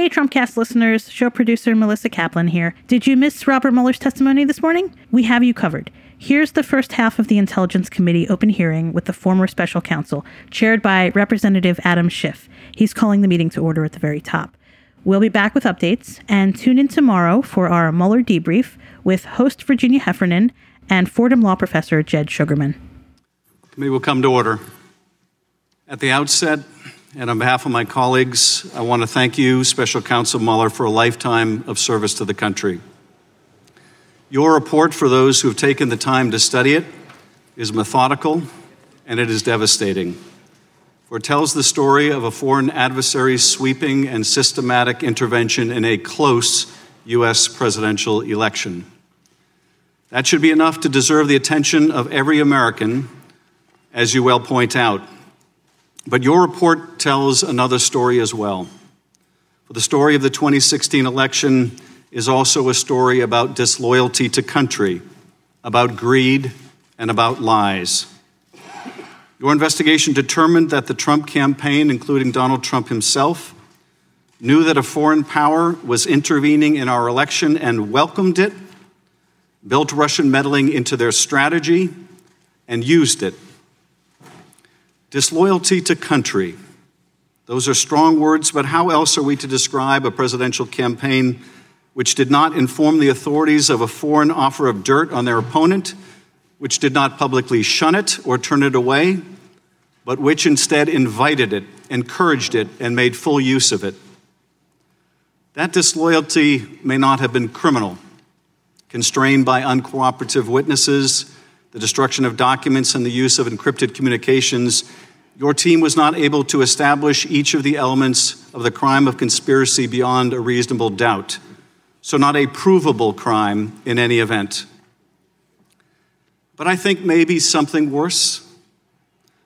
Hey, Trumpcast listeners, show producer Melissa Kaplan here. Did you miss Robert Mueller's testimony this morning? We have you covered. Here's the first half of the Intelligence Committee open hearing with the former special counsel, chaired by Representative Adam Schiff. He's calling the meeting to order at the very top. We'll be back with updates and tune in tomorrow for our Mueller debrief with host Virginia Heffernan and Fordham Law Professor Jed Shugerman. Committee will come to order. At the outset, and on behalf of my colleagues, I want to thank you, Special Counsel Mueller, for a lifetime of service to the country. Your report, for those who have taken the time to study it, is methodical and it is devastating. For it tells the story of a foreign adversary's sweeping and systematic intervention in a close U.S. presidential election. That should be enough to deserve the attention of every American, as you well point out. But your report tells another story as well. For the story of the 2016 election is also a story about disloyalty to country, about greed, and about lies. Your investigation determined that the Trump campaign, including Donald Trump himself, knew that a foreign power was intervening in our election and welcomed it, built Russian meddling into their strategy, and used it Disloyalty to country. Those are strong words, but how else are we to describe a presidential campaign which did not inform the authorities of a foreign offer of dirt on their opponent, which did not publicly shun it or turn it away, but which instead invited it, encouraged it, and made full use of it? That disloyalty may not have been criminal, constrained by uncooperative witnesses the destruction of documents, and the use of encrypted communications, your team was not able to establish each of the elements of the crime of conspiracy beyond a reasonable doubt. So, not a provable crime in any event. But I think maybe something worse.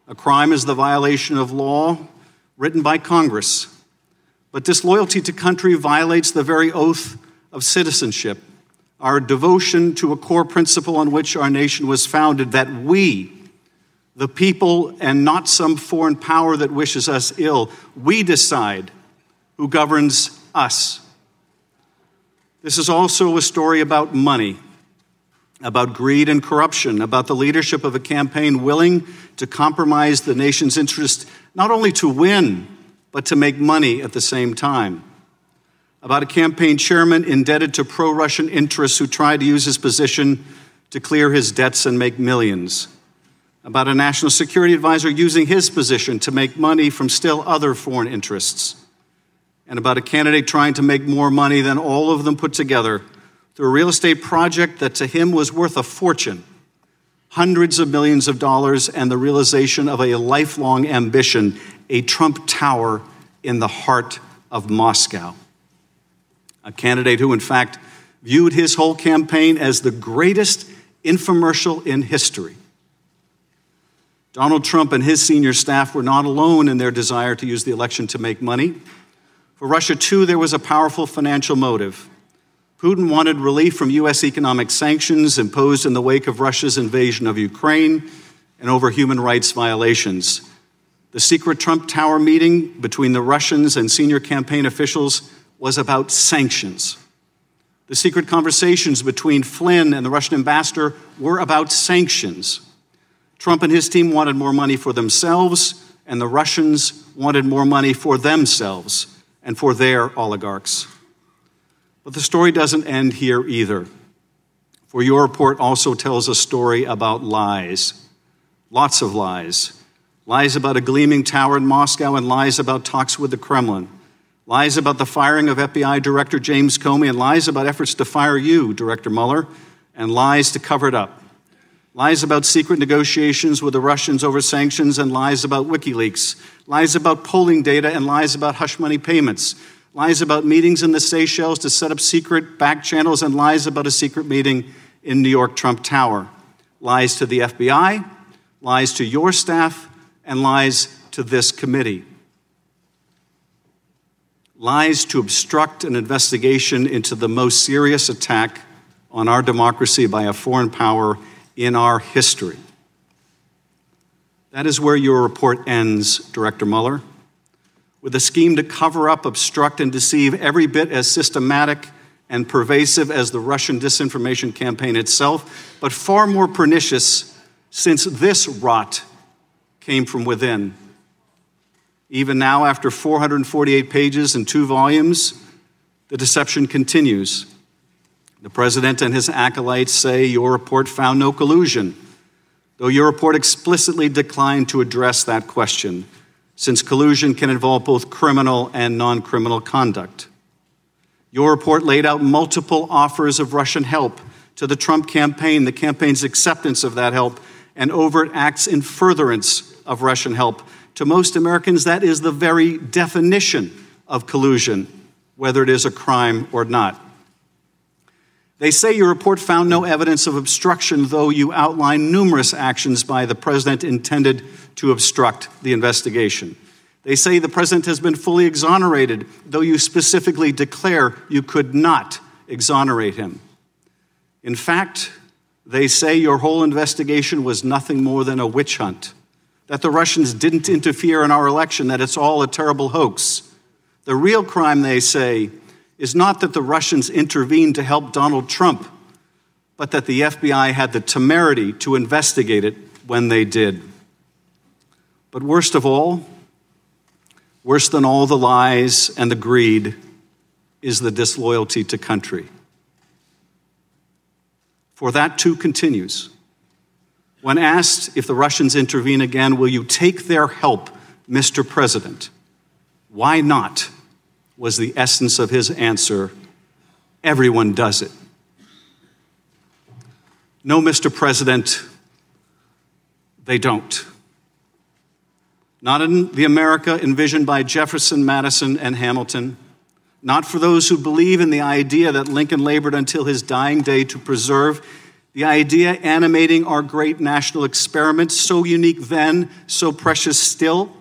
A crime is the violation of law written by Congress. But disloyalty to country violates the very oath of citizenship our devotion to a core principle on which our nation was founded that we, the people, and not some foreign power that wishes us ill, we decide who governs us. This is also a story about money, about greed and corruption, about the leadership of a campaign willing to compromise the nation's interest not only to win, but to make money at the same time about a campaign chairman indebted to pro Russian interests who tried to use his position to clear his debts and make millions, about a national security advisor using his position to make money from still other foreign interests, and about a candidate trying to make more money than all of them put together through a real estate project that to him was worth a fortune. Hundreds of millions of dollars and the realization of a lifelong ambition a Trump Tower in the heart of Moscow a candidate who, in fact, viewed his whole campaign as the greatest infomercial in history. Donald Trump and his senior staff were not alone in their desire to use the election to make money. For Russia, too, there was a powerful financial motive. Putin wanted relief from U.S. economic sanctions imposed in the wake of Russia's invasion of Ukraine and over human rights violations. The secret Trump Tower meeting between the Russians and senior campaign officials was about sanctions. The secret conversations between Flynn and the Russian ambassador were about sanctions. Trump and his team wanted more money for themselves, and the Russians wanted more money for themselves and for their oligarchs. But the story doesn't end here either. For your report also tells a story about lies. Lots of lies. Lies about a gleaming tower in Moscow and lies about talks with the Kremlin lies about the firing of FBI Director James Comey, and lies about efforts to fire you, Director Mueller, and lies to cover it up. Lies about secret negotiations with the Russians over sanctions, and lies about WikiLeaks. Lies about polling data, and lies about hush money payments. Lies about meetings in the Seychelles to set up secret back channels, and lies about a secret meeting in New York Trump Tower. Lies to the FBI, lies to your staff, and lies to this committee lies to obstruct an investigation into the most serious attack on our democracy by a foreign power in our history. That is where your report ends, Director Mueller. with a scheme to cover up, obstruct, and deceive every bit as systematic and pervasive as the Russian disinformation campaign itself, but far more pernicious since this rot came from within. Even now, after 448 pages and two volumes, the deception continues. The president and his acolytes say your report found no collusion, though your report explicitly declined to address that question, since collusion can involve both criminal and non criminal conduct. Your report laid out multiple offers of Russian help to the Trump campaign, the campaign's acceptance of that help, and overt acts in furtherance of Russian help. To most Americans, that is the very definition of collusion, whether it is a crime or not. They say your report found no evidence of obstruction, though you outline numerous actions by the president intended to obstruct the investigation. They say the president has been fully exonerated, though you specifically declare you could not exonerate him. In fact, they say your whole investigation was nothing more than a witch hunt, that the Russians didn't interfere in our election, that it's all a terrible hoax. The real crime, they say, is not that the Russians intervened to help Donald Trump, but that the FBI had the temerity to investigate it when they did. But worst of all, Worse than all the lies and the greed is the disloyalty to country. For that too continues. When asked if the Russians intervene again, will you take their help, Mr. President? Why not? was the essence of his answer. Everyone does it. No, Mr. President, they don't not in the America envisioned by Jefferson, Madison, and Hamilton, not for those who believe in the idea that Lincoln labored until his dying day to preserve, the idea animating our great national experiment, so unique then, so precious still,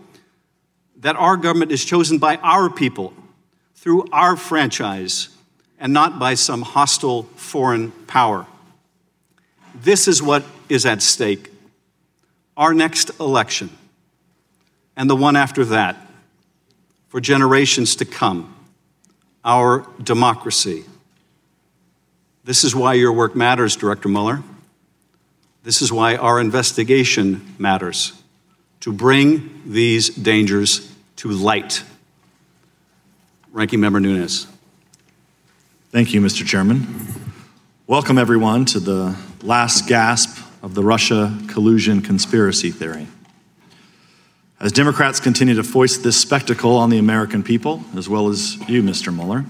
that our government is chosen by our people through our franchise and not by some hostile foreign power. This is what is at stake. Our next election and the one after that for generations to come, our democracy. This is why your work matters, Director Mueller. This is why our investigation matters to bring these dangers to light. Ranking Member Nunes. Thank you, Mr. Chairman. Welcome, everyone, to the last gasp of the Russia collusion conspiracy theory. As Democrats continue to foist this spectacle on the American people, as well as you, Mr. Mueller,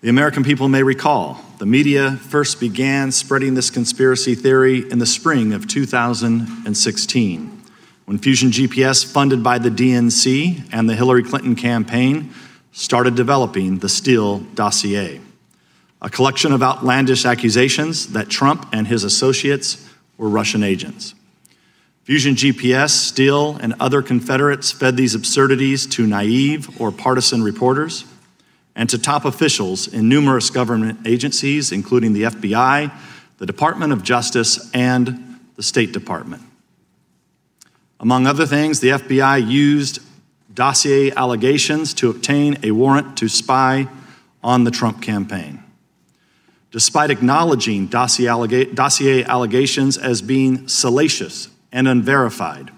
the American people may recall the media first began spreading this conspiracy theory in the spring of 2016, when Fusion GPS, funded by the DNC and the Hillary Clinton campaign, started developing the Steele dossier, a collection of outlandish accusations that Trump and his associates were Russian agents. Fusion GPS, Steele, and other Confederates fed these absurdities to naive or partisan reporters and to top officials in numerous government agencies, including the FBI, the Department of Justice, and the State Department. Among other things, the FBI used dossier allegations to obtain a warrant to spy on the Trump campaign. Despite acknowledging dossier, allegations as being salacious and unverified.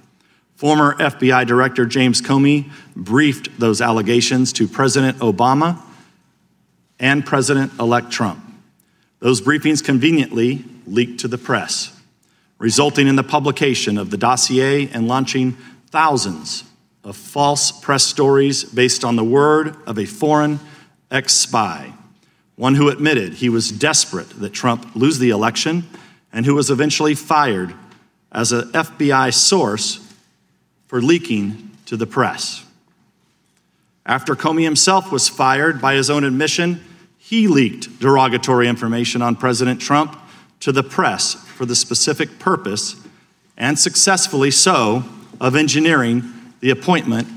Former FBI Director James Comey briefed those allegations to President Obama and President elect Trump. Those briefings conveniently leaked to the press, resulting in the publication of the dossier and launching thousands of false press stories based on the word of a foreign ex spy, one who admitted he was desperate that Trump lose the election and who was eventually fired as an FBI source for leaking to the press. After Comey himself was fired by his own admission, he leaked derogatory information on President Trump to the press for the specific purpose, and successfully so, of engineering the appointment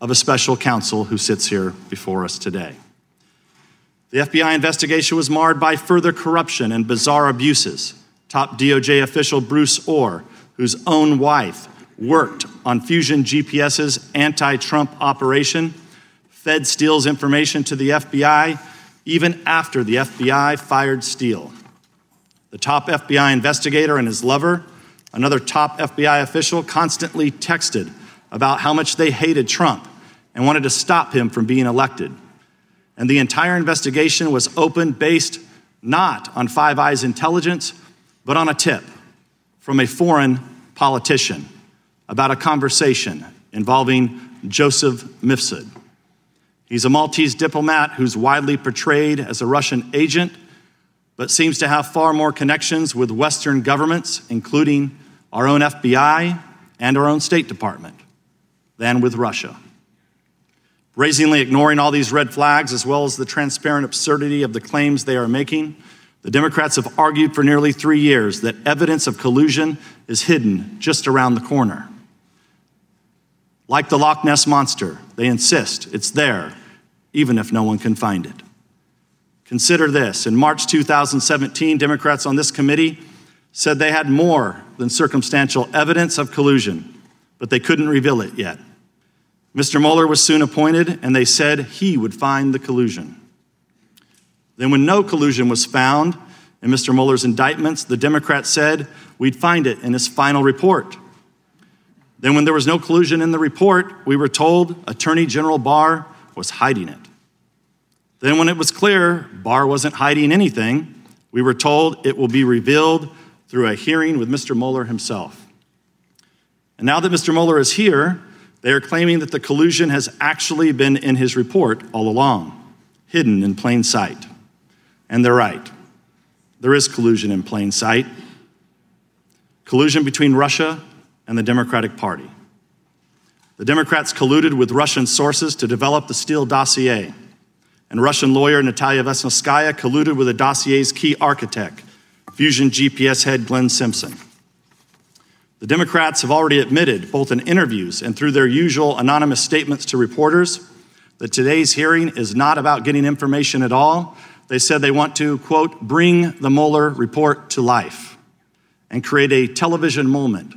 of a special counsel who sits here before us today. The FBI investigation was marred by further corruption and bizarre abuses Top DOJ official Bruce Ohr, whose own wife worked on Fusion GPS's anti Trump operation, fed Steele's information to the FBI, even after the FBI fired Steele. The top FBI investigator and his lover, another top FBI official, constantly texted about how much they hated Trump and wanted to stop him from being elected. And the entire investigation was open based not on Five Eyes intelligence, but on a tip from a foreign politician about a conversation involving Joseph Mifsud. He's a Maltese diplomat who's widely portrayed as a Russian agent, but seems to have far more connections with Western governments, including our own FBI and our own State Department, than with Russia. Brazenly ignoring all these red flags, as well as the transparent absurdity of the claims they are making, the Democrats have argued for nearly three years that evidence of collusion is hidden just around the corner. Like the Loch Ness Monster, they insist it's there, even if no one can find it. Consider this in March 2017, Democrats on this committee said they had more than circumstantial evidence of collusion, but they couldn't reveal it yet. Mr. Mueller was soon appointed, and they said he would find the collusion. Then, when no collusion was found in Mr. Mueller's indictments, the Democrats said we'd find it in his final report. Then, when there was no collusion in the report, we were told Attorney General Barr was hiding it. Then, when it was clear Barr wasn't hiding anything, we were told it will be revealed through a hearing with Mr. Mueller himself. And now that Mr. Mueller is here, they are claiming that the collusion has actually been in his report all along, hidden in plain sight. And they're right. There is collusion in plain sight. Collusion between Russia and the Democratic Party. The Democrats colluded with Russian sources to develop the Steele dossier, and Russian lawyer Natalia Veselnitskaya colluded with the dossier's key architect, Fusion GPS head Glenn Simpson. The Democrats have already admitted, both in interviews and through their usual anonymous statements to reporters, that today's hearing is not about getting information at all. They said they want to, quote, bring the Mueller report to life and create a television moment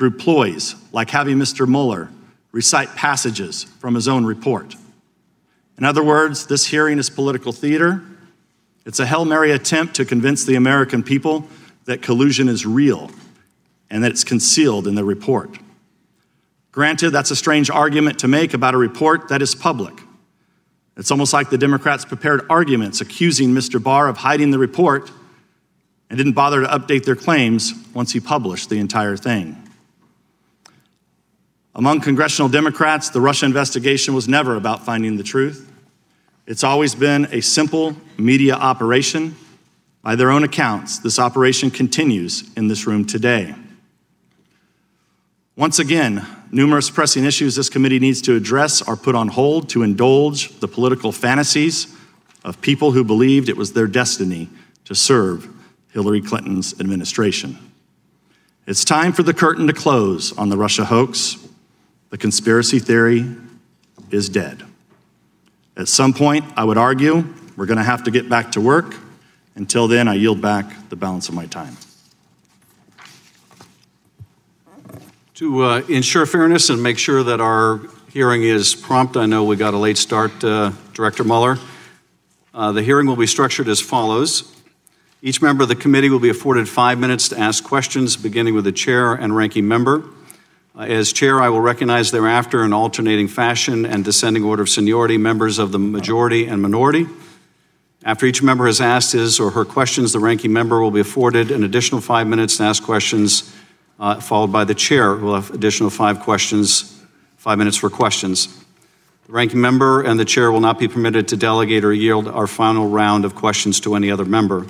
through ploys like having Mr. Mueller recite passages from his own report. In other words, this hearing is political theater. It's a Hail Mary attempt to convince the American people that collusion is real and that it's concealed in the report. Granted, that's a strange argument to make about a report that is public. It's almost like the Democrats prepared arguments accusing Mr. Barr of hiding the report and didn't bother to update their claims once he published the entire thing. Among congressional Democrats, the Russia investigation was never about finding the truth. It's always been a simple media operation. By their own accounts, this operation continues in this room today. Once again, numerous pressing issues this committee needs to address are put on hold to indulge the political fantasies of people who believed it was their destiny to serve Hillary Clinton's administration. It's time for the curtain to close on the Russia hoax. The conspiracy theory is dead. At some point, I would argue we're going to have to get back to work. Until then, I yield back the balance of my time. To uh, ensure fairness and make sure that our hearing is prompt, I know we got a late start, uh, Director Mueller. Uh, the hearing will be structured as follows. Each member of the committee will be afforded five minutes to ask questions, beginning with the chair and ranking member. Uh, as chair, I will recognize thereafter in alternating fashion and descending order of seniority members of the majority and minority. After each member has asked his or her questions, the ranking member will be afforded an additional five minutes to ask questions uh, followed by the chair, who will have additional five questions, five minutes for questions. The ranking member and the chair will not be permitted to delegate or yield our final round of questions to any other member.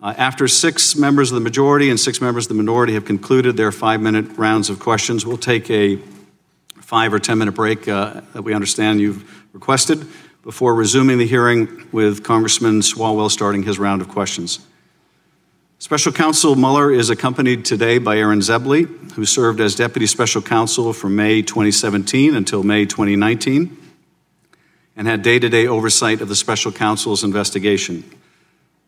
Uh, after six members of the majority and six members of the minority have concluded their five minute rounds of questions, we'll take a five or 10 minute break uh, that we understand you've requested before resuming the hearing with Congressman Swalwell starting his round of questions. Special Counsel Mueller is accompanied today by Aaron Zebley, who served as Deputy Special Counsel from May 2017 until May 2019 and had day to day oversight of the Special Counsel's investigation.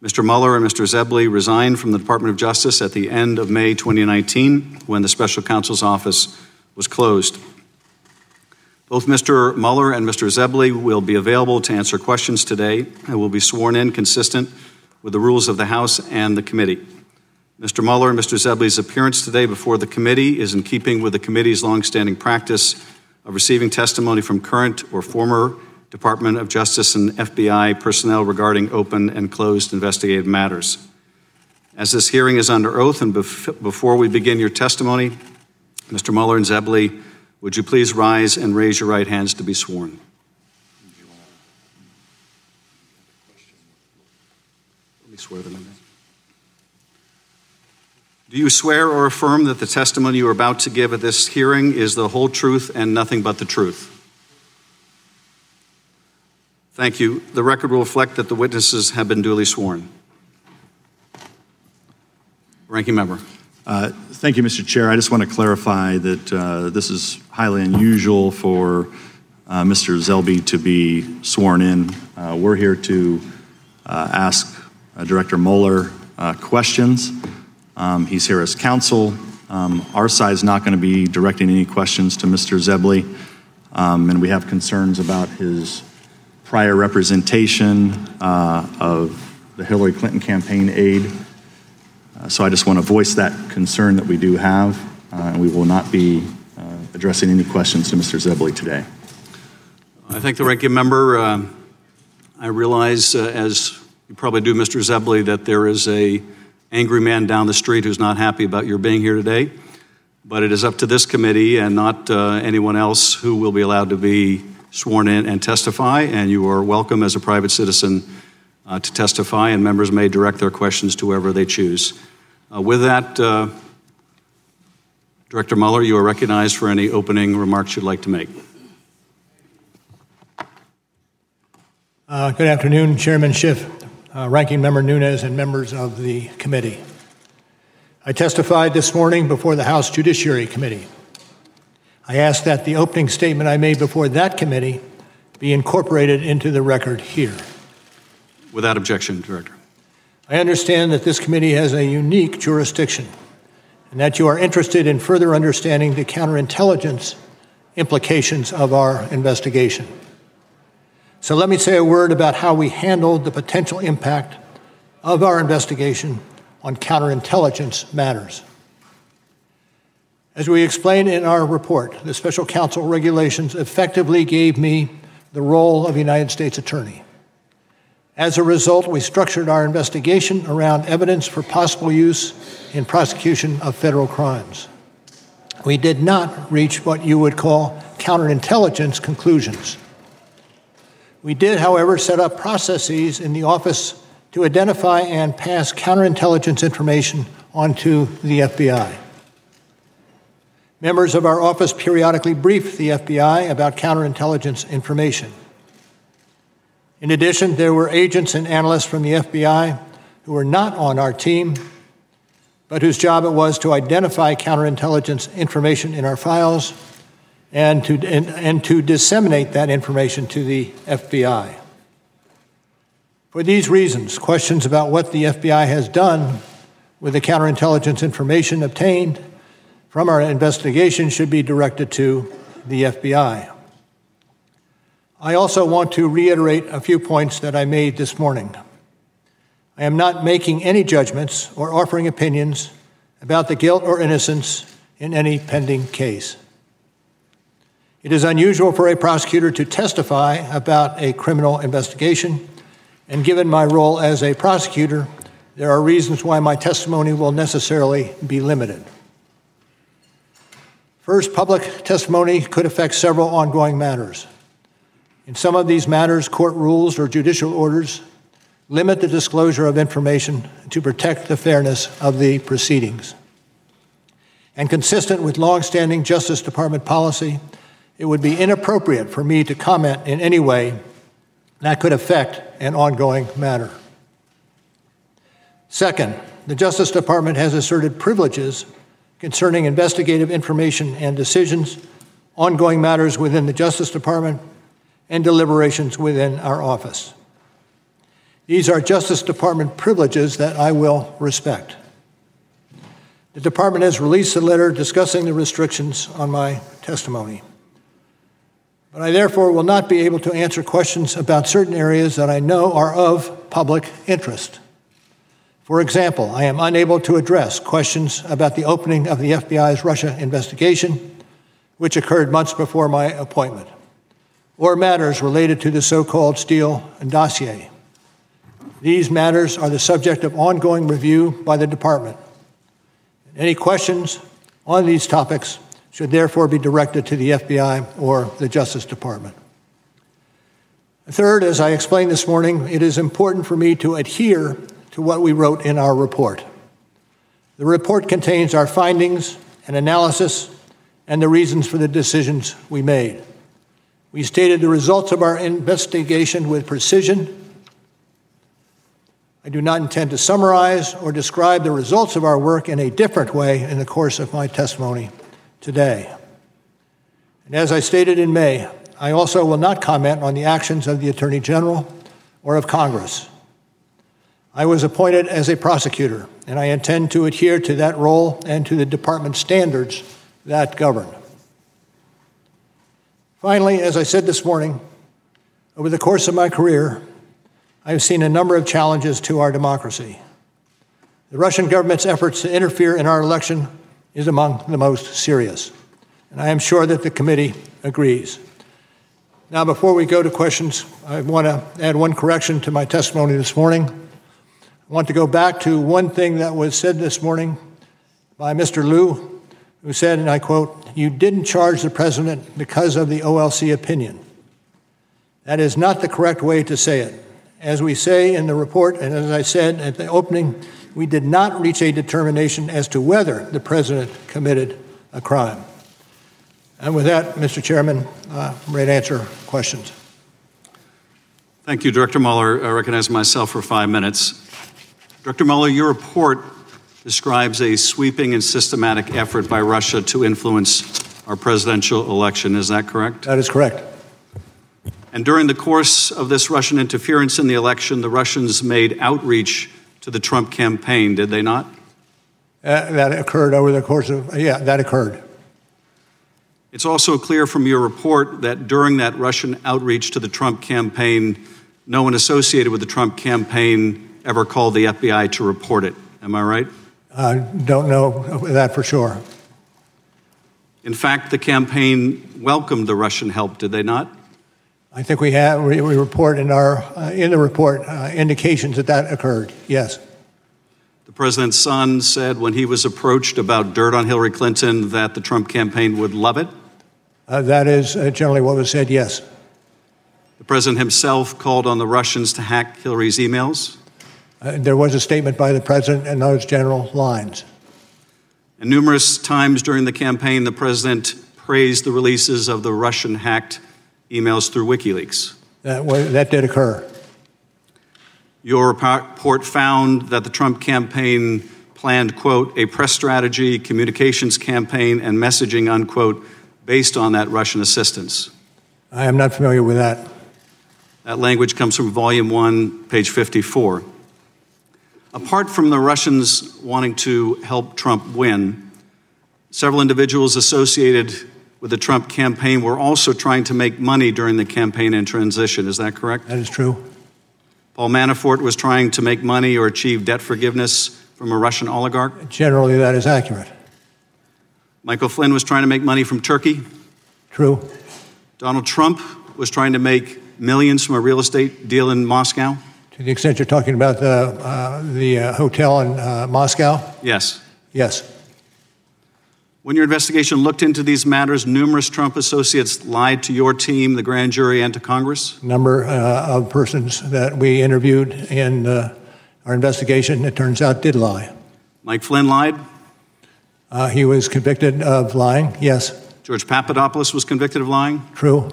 Mr. Mueller and Mr. Zebley resigned from the Department of Justice at the end of May 2019 when the special counsel's office was closed. Both Mr. Mueller and Mr. Zebley will be available to answer questions today and will be sworn in consistent with the rules of the House and the committee. Mr. Mueller and Mr. Zebley's appearance today before the committee is in keeping with the committee's longstanding practice of receiving testimony from current or former Department of Justice and FBI personnel regarding open and closed investigative matters. As this hearing is under oath and bef- before we begin your testimony, Mr. Mueller and Zebley, would you please rise and raise your right hands to be sworn? Let me swear them in. Do you swear or affirm that the testimony you are about to give at this hearing is the whole truth and nothing but the truth? Thank you. The record will reflect that the witnesses have been duly sworn. Ranking member. Uh, thank you, Mr. Chair. I just want to clarify that uh, this is highly unusual for uh, Mr. Zelby to be sworn in. Uh, we're here to uh, ask uh, Director Mueller questions. Um, he's here as counsel. Um, our side is not going to be directing any questions to Mr. Zebley, um, and we have concerns about his prior representation uh, of the Hillary Clinton campaign aide. Uh, so I just want to voice that concern that we do have, uh, and we will not be uh, addressing any questions to Mr. Zebley today. I thank the ranking member. Uh, I realize, uh, as you probably do, Mr. Zebley, that there is a angry man down the street who's not happy about your being here today. But it is up to this committee and not anyone else who will be allowed to be sworn in and testify, and you are welcome as a private citizen uh, to testify, and members may direct their questions to whoever they choose. Uh, with that, uh, Director Mueller, you are recognized for any opening remarks you'd like to make. Uh, good afternoon, Chairman Schiff, uh, Ranking Member Nunes, and members of the committee. I testified this morning before the House Judiciary Committee. I ask that the opening statement I made before that committee be incorporated into the record here. Without objection, Director. I understand that this committee has a unique jurisdiction and that you are interested in further understanding the counterintelligence implications of our investigation. So let me say a word about how we handled the potential impact of our investigation on counterintelligence matters. As we explained in our report, the special counsel regulations effectively gave me the role of United States Attorney. As a result, we structured our investigation around evidence for possible use in prosecution of federal crimes. We did not reach what you would call counterintelligence conclusions. We did, however, set up processes in the office to identify and pass counterintelligence information onto the FBI. Members of our office periodically brief the FBI about counterintelligence information. In addition, there were agents and analysts from the FBI who were not on our team, but whose job it was to identify counterintelligence information in our files and to, and, and to disseminate that information to the FBI. For these reasons, questions about what the FBI has done with the counterintelligence information obtained from our investigation should be directed to the FBI. I also want to reiterate a few points that I made this morning. I am not making any judgments or offering opinions about the guilt or innocence in any pending case. It is unusual for a prosecutor to testify about a criminal investigation, and given my role as a prosecutor, there are reasons why my testimony will necessarily be limited. First, public testimony could affect several ongoing matters. In some of these matters, court rules or judicial orders limit the disclosure of information to protect the fairness of the proceedings. And consistent with longstanding Justice Department policy, it would be inappropriate for me to comment in any way that could affect an ongoing matter. Second, the Justice Department has asserted privileges concerning investigative information and decisions, ongoing matters within the Justice Department, and deliberations within our office. These are Justice Department privileges that I will respect. The Department has released a letter discussing the restrictions on my testimony. But I therefore will not be able to answer questions about certain areas that I know are of public interest. For example, I am unable to address questions about the opening of the FBI's Russia investigation, which occurred months before my appointment, or matters related to the so called Steele dossier. These matters are the subject of ongoing review by the Department. Any questions on these topics should therefore be directed to the FBI or the Justice Department. Third, as I explained this morning, it is important for me to adhere to what we wrote in our report. The report contains our findings and analysis and the reasons for the decisions we made. We stated the results of our investigation with precision. I do not intend to summarize or describe the results of our work in a different way in the course of my testimony today. And as I stated in May, I also will not comment on the actions of the Attorney General or of Congress. I was appointed as a prosecutor, and I intend to adhere to that role and to the department standards that govern. Finally, as I said this morning, over the course of my career, I have seen a number of challenges to our democracy. The Russian government's efforts to interfere in our election is among the most serious, and I am sure that the committee agrees. Now, before we go to questions, I want to add one correction to my testimony this morning. I want to go back to one thing that was said this morning by Mr. Liu, who said, and I quote, You didn't charge the president because of the OLC opinion. That is not the correct way to say it. As we say in the report, and as I said at the opening, we did not reach a determination as to whether the president committed a crime. And with that, Mr. Chairman, uh, I'm ready to answer questions. Thank you, Director Mueller. I recognize myself for five minutes. Dr. Mueller, your report describes a sweeping and systematic effort by Russia to influence our presidential election. Is that correct? That is correct. And during the course of this Russian interference in the election, the Russians made outreach to the Trump campaign, did they not? Uh, that occurred over the course of, yeah, that occurred. It's also clear from your report that during that Russian outreach to the Trump campaign, no one associated with the Trump campaign ever called the FBI to report it. Am I right? I don't know that for sure. In fact, the campaign welcomed the Russian help, did they not? I think we have we, we report in our uh, in the report uh, indications that that occurred. Yes. The president's son said when he was approached about dirt on Hillary Clinton that the Trump campaign would love it. Uh, that is uh, generally what was said. Yes. The president himself called on the Russians to hack Hillary's emails. Uh, there was a statement by the president in those general lines. And numerous times during the campaign, the president praised the releases of the Russian hacked emails through WikiLeaks. That, that did occur. Your report found that the Trump campaign planned, quote, a press strategy, communications campaign, and messaging, unquote, based on that Russian assistance. I am not familiar with that. That language comes from volume one, page 54. Apart from the Russians wanting to help Trump win, several individuals associated with the Trump campaign were also trying to make money during the campaign and transition. Is that correct? That is true. Paul Manafort was trying to make money or achieve debt forgiveness from a Russian oligarch? Generally, that is accurate. Michael Flynn was trying to make money from Turkey? True. Donald Trump was trying to make millions from a real estate deal in Moscow? To the extent you're talking about the, uh, the uh, hotel in uh, Moscow? Yes. Yes. When your investigation looked into these matters, numerous Trump associates lied to your team, the grand jury, and to Congress? Number uh, of persons that we interviewed in uh, our investigation, it turns out, did lie. Mike Flynn lied? Uh, he was convicted of lying, yes. George Papadopoulos was convicted of lying? True.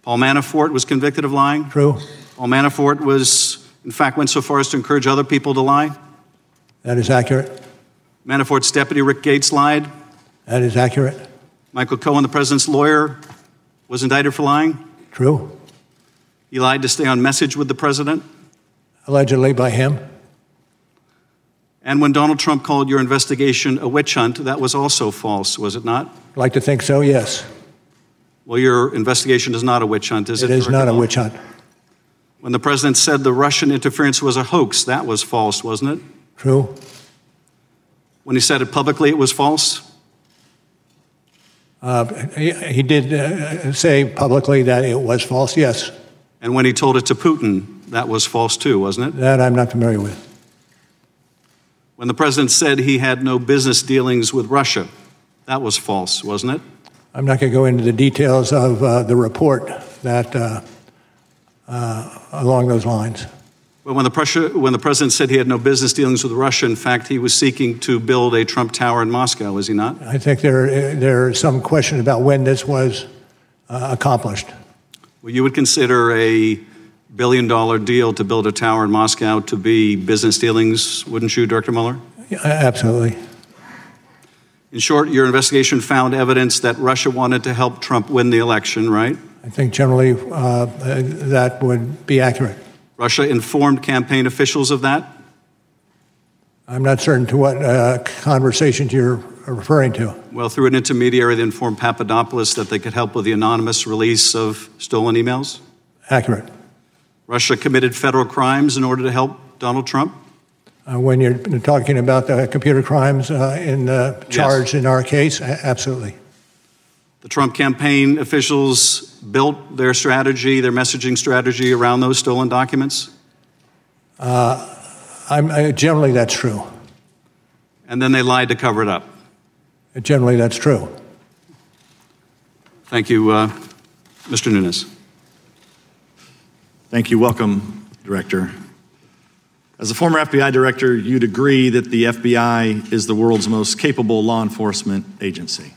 Paul Manafort was convicted of lying? True. Paul Manafort was in fact, went so far as to encourage other people to lie? That is accurate. Manafort's deputy, Rick Gates, lied? That is accurate. Michael Cohen, the president's lawyer, was indicted for lying? True. He lied to stay on message with the president? allegedly by him. And when Donald Trump called your investigation a witch hunt, that was also false, was it not? I'd like to think so, yes. Well, your investigation is not a witch hunt, is it? It is not a witch hunt. When the president said the Russian interference was a hoax, that was false, wasn't it? True. When he said it publicly, it was false? Uh, he, he, did uh, say publicly that it was false, yes. And when he told it to Putin, that was false too, wasn't it? That I'm not familiar with. When the president said he had no business dealings with Russia, that was false, wasn't it? I'm not going to go into the details of uh, the report that uh, along those lines. But when the, Prussia, when the president said he had no business dealings with Russia, in fact, he was seeking to build a Trump Tower in Moscow, was he not? I think there there is some question about when this was uh, accomplished. Well, you would consider a billion dollar deal to build a tower in Moscow to be business dealings, wouldn't you, Director Mueller? Yeah, absolutely. In short, your investigation found evidence that Russia wanted to help Trump win the election, right? I think generally uh, that would be accurate. Russia informed campaign officials of that? I'm not certain to what uh, conversations you're referring to. Well, through an intermediary, they informed Papadopoulos that they could help with the anonymous release of stolen emails? Accurate. Russia committed federal crimes in order to help Donald Trump? Uh, when you're talking about the computer crimes uh, in uh, charged yes. in our case, absolutely. The Trump campaign officials built their strategy, their messaging strategy around those stolen documents? Uh, I, generally, that's true. And then they lied to cover it up? Generally, that's true. Thank you, uh, Mr. Nunes. Thank you. Welcome, Director. As a former FBI director, you'd agree that the FBI is the world's most capable law enforcement agency.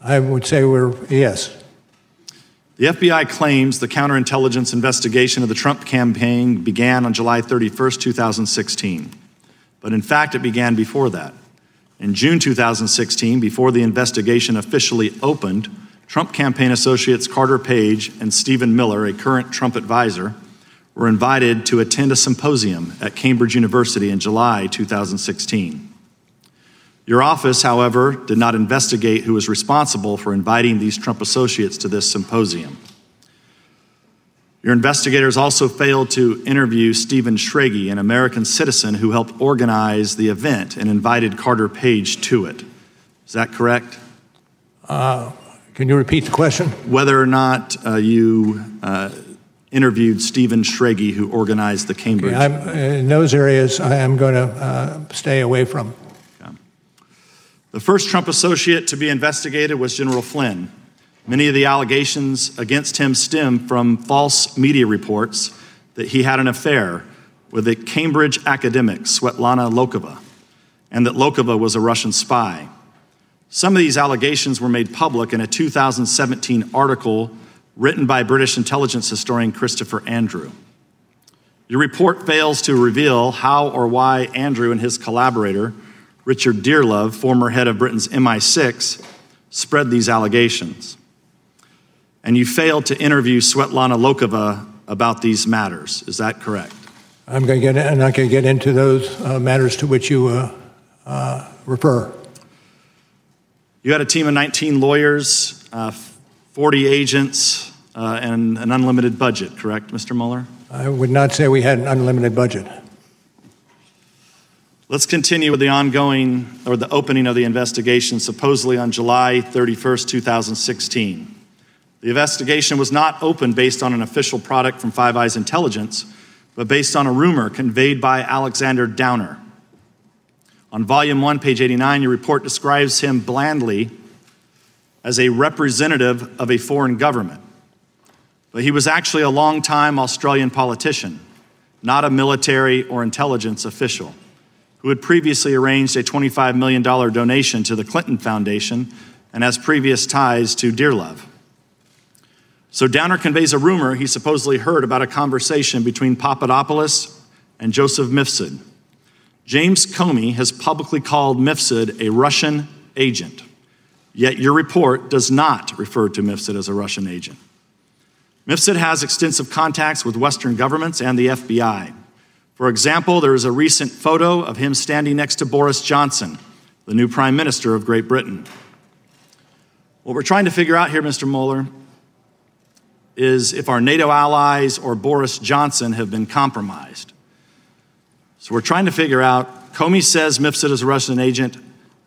I would say we're, yes. The FBI claims the counterintelligence investigation of the Trump campaign began on July 31st, 2016. But in fact, it began before that. In June 2016, before the investigation officially opened, Trump campaign associates Carter Page and Stephen Miller, a current Trump advisor, were invited to attend a symposium at Cambridge University in July 2016. Your office, however, did not investigate who was responsible for inviting these Trump associates to this symposium. Your investigators also failed to interview Stephen Schrage, an American citizen who helped organize the event and invited Carter Page to it. Is that correct? Uh, can you repeat the question? Whether or not uh, you uh, interviewed Stephen Schrage, who organized the Cambridge. Okay, in those areas, I am going to uh, stay away from. The first Trump associate to be investigated was General Flynn. Many of the allegations against him stem from false media reports that he had an affair with a Cambridge academic, Svetlana Lokhova, and that Lokhova was a Russian spy. Some of these allegations were made public in a 2017 article written by British intelligence historian Christopher Andrew. Your report fails to reveal how or why Andrew and his collaborator Richard Dearlove, former head of Britain's MI6, spread these allegations. And you failed to interview Svetlana Lokhova about these matters. Is that correct? I'm, going to get, I'm not going to get into those uh, matters to which you uh, uh, refer. You had a team of 19 lawyers, uh, 40 agents, uh, and an unlimited budget, correct, Mr. Mueller? I would not say we had an unlimited budget. Let's continue with the ongoing or the opening of the investigation, supposedly on July 31st, 2016. The investigation was not opened based on an official product from Five Eyes Intelligence, but based on a rumor conveyed by Alexander Downer. On volume 1, page 89, your report describes him blandly as a representative of a foreign government. But he was actually a long-time Australian politician, not a military or intelligence official who had previously arranged a $25 million donation to the Clinton Foundation and has previous ties to Dearlove. So Downer conveys a rumor he supposedly heard about a conversation between Papadopoulos and Joseph Mifsud. James Comey has publicly called Mifsud a Russian agent, yet your report does not refer to Mifsud as a Russian agent. Mifsud has extensive contacts with Western governments and the FBI. For example, there is a recent photo of him standing next to Boris Johnson, the new Prime Minister of Great Britain. What we're trying to figure out here, Mr. Mueller, is if our NATO allies or Boris Johnson have been compromised. So we're trying to figure out Comey says Mifsud is a Russian agent,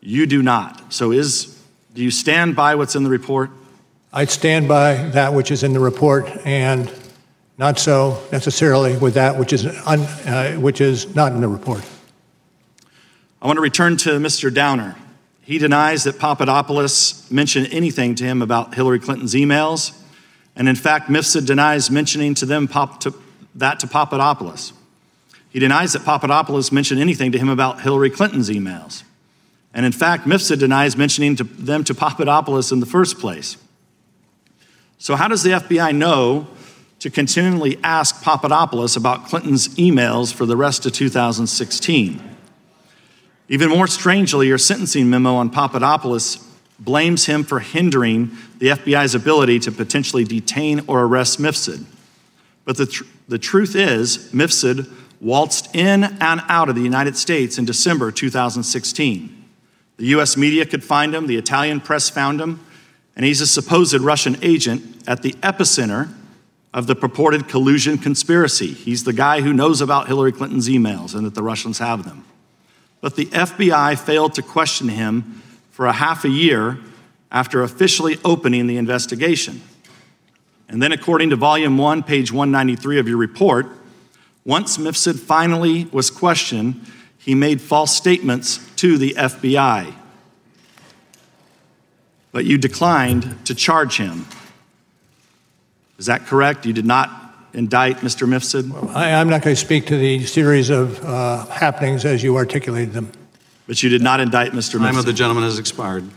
you do not. So is do you stand by what's in the report? I'd stand by that which is in the report and not so necessarily with that which is, un, uh, which is not in the report. I want to return to Mr. Downer. He denies that Papadopoulos mentioned anything to him about Hillary Clinton's emails. And in fact, Mifsud denies mentioning to them pop, to, that to Papadopoulos. He denies that Papadopoulos mentioned anything to him about Hillary Clinton's emails. And in fact, Mifsud denies mentioning to them to Papadopoulos in the first place. So, how does the FBI know to continually ask Papadopoulos about Clinton's emails for the rest of 2016? Even more strangely, your sentencing memo on Papadopoulos blames him for hindering the FBI's ability to potentially detain or arrest Mifsud. But the, tr- the truth is, Mifsud waltzed in and out of the United States in December 2016. The US media could find him, the Italian press found him, and he's a supposed Russian agent at the epicenter of the purported collusion conspiracy. He's the guy who knows about Hillary Clinton's emails and that the Russians have them. But the FBI failed to question him for a half a year after officially opening the investigation. And then, according to Volume 1, page 193 of your report, once Mifsud finally was questioned, he made false statements to the FBI. But you declined to charge him. Is that correct? You did not indict Mr. Mifsud? I, am not going to speak to the series of uh, happenings as you articulated them. But you did not indict Mr. Mifsud? Time Mifsud. of the gentleman has expired.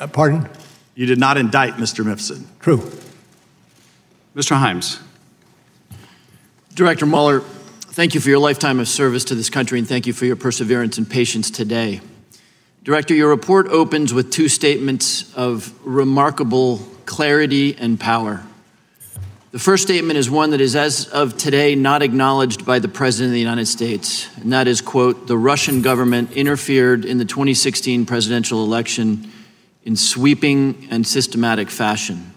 Uh, pardon? You did not indict Mr. Mifsud. True. Mr. Himes. Director Mueller, thank you for your lifetime of service to this country and thank you for your perseverance and patience today. Director, your report opens with two statements of remarkable clarity and power. The first statement is one that is, as of today, not acknowledged by the President of the United States, and that is, quote, the Russian government interfered in the 2016 presidential election in sweeping and systematic fashion.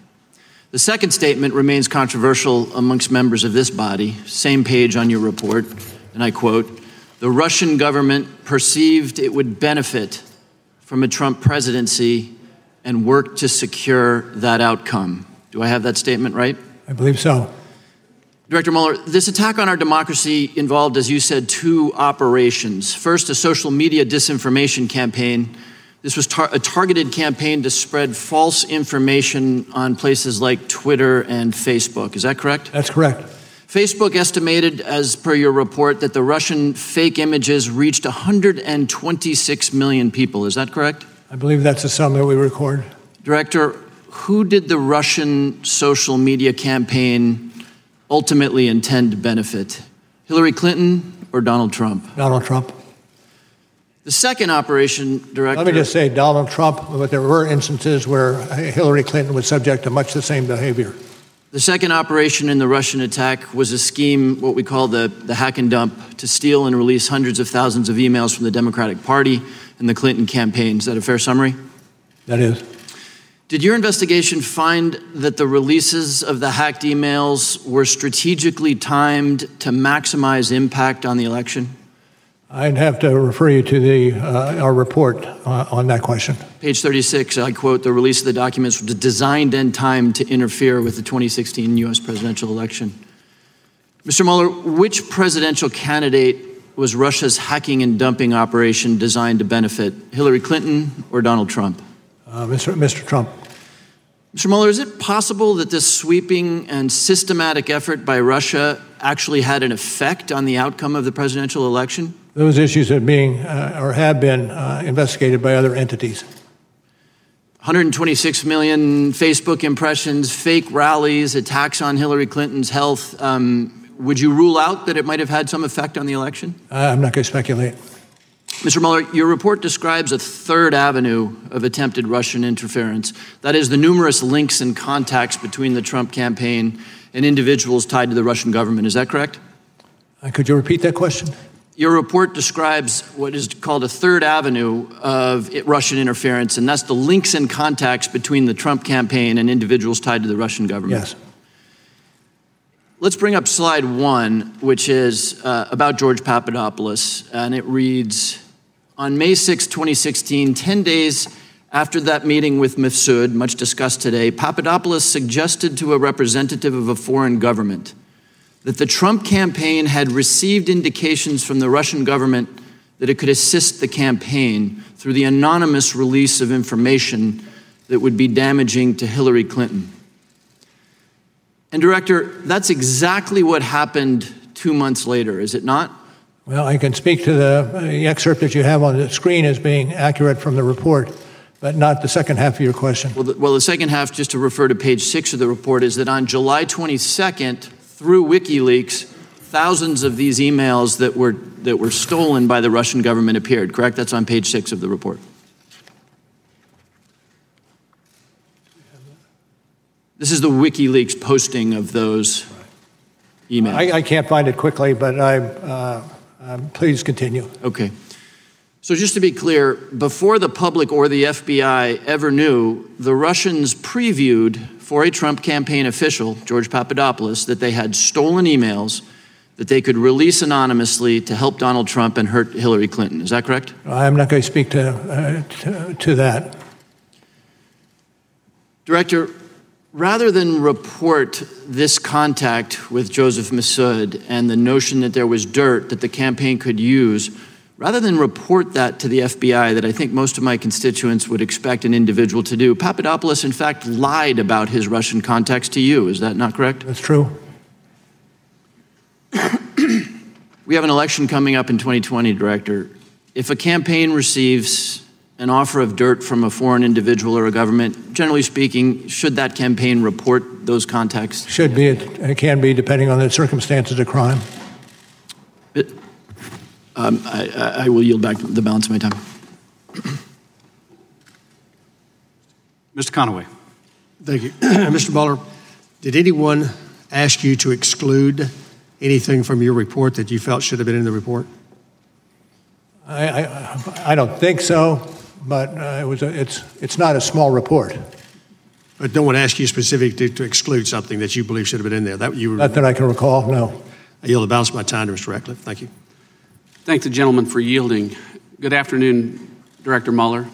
The second statement remains controversial amongst members of this body, same page on your report, and I quote The Russian government perceived it would benefit from a Trump presidency and worked to secure that outcome. Do I have that statement right? I believe so. Director Mueller, this attack on our democracy involved, as you said, two operations. First, a social media disinformation campaign this was tar- a targeted campaign to spread false information on places like Twitter and Facebook. Is that correct? That's correct. Facebook estimated, as per your report, that the Russian fake images reached 126 million people. Is that correct? I believe that's the sum that we record. Director, who did the Russian social media campaign ultimately intend to benefit? Hillary Clinton or Donald Trump? Donald Trump. The second operation director. Let me just say Donald Trump, but there were instances where Hillary Clinton was subject to much the same behavior. The second operation in the Russian attack was a scheme, what we call the, the hack and dump, to steal and release hundreds of thousands of emails from the Democratic Party and the Clinton campaign. Is that a fair summary? That is. Did your investigation find that the releases of the hacked emails were strategically timed to maximize impact on the election? I'd have to refer you to the, uh, our report uh, on that question. Page 36, I quote, the release of the documents was designed and timed to interfere with the 2016 U.S. presidential election. Mr. Mueller, which presidential candidate was Russia's hacking and dumping operation designed to benefit, Hillary Clinton or Donald Trump? Uh, Mr. Mr. Trump. Mr. Mueller, is it possible that this sweeping and systematic effort by Russia actually had an effect on the outcome of the presidential election? Those issues are being uh, or have been uh, investigated by other entities. 126 million Facebook impressions, fake rallies, attacks on Hillary Clinton's health. Um, would you rule out that it might have had some effect on the election? I'm not going to speculate. Mr. Mueller, your report describes a third avenue of attempted Russian interference. That is, the numerous links and contacts between the Trump campaign and individuals tied to the Russian government. Is that correct? Uh, Could you repeat that question? Your report describes what is called a third avenue of Russian interference, and that's the links and contacts between the Trump campaign and individuals tied to the Russian government. Yes. Let's bring up slide one, which is uh, about George Papadopoulos, and it reads On May 6, 2016, 10 days after that meeting with Mifsud, much discussed today, Papadopoulos suggested to a representative of a foreign government that the Trump campaign had received indications from the Russian government that it could assist the campaign through the anonymous release of information that would be damaging to Hillary Clinton. And, Director, that's exactly what happened two months later, is it not? Well, I can speak to the uh, excerpt that you have on the screen as being accurate from the report, but not the second half of your question. Well the, well, the second half, just to refer to page six of the report, is that on July 22nd, through WikiLeaks, thousands of these emails that were, that were stolen by the Russian government appeared, correct? That's on page six of the report. This is the WikiLeaks posting of those emails. I, I can't find it quickly, but I, uh, um, please continue. Okay. So, just to be clear, before the public or the FBI ever knew, the Russians previewed for a Trump campaign official, George Papadopoulos, that they had stolen emails that they could release anonymously to help Donald Trump and hurt Hillary Clinton. Is that correct? I'm not going to speak to, uh, to, to that. Director, rather than report this contact with Joseph Mifsud and the notion that there was dirt that the campaign could use, rather than report that to the FBI, that I think most of my constituents would expect an individual to do, Papadopoulos, in fact, lied about his Russian contacts to you. Is that not correct? That's true. We have an election coming up in 2020, Director. If a campaign receives an offer of dirt from a foreign individual or a government, generally speaking, should that campaign report those contacts? Should be, it, it can be, depending on the circumstances of crime. It- um, I, I- I will yield back the balance of my time. Mr. Conaway. Thank you. Mr. Mueller, did anyone ask you to exclude anything from your report that you felt should have been in the report? I, I, I don't think so, but uh, it was a, it's, it's not a small report. But no one asked you specifically to, to exclude something that you believe should have been in there. That you were, Not that I can recall, no. I yield the balance of my time to Mr. Ratcliffe. Thank you. Thank the gentleman for yielding. Good afternoon, Director Mueller.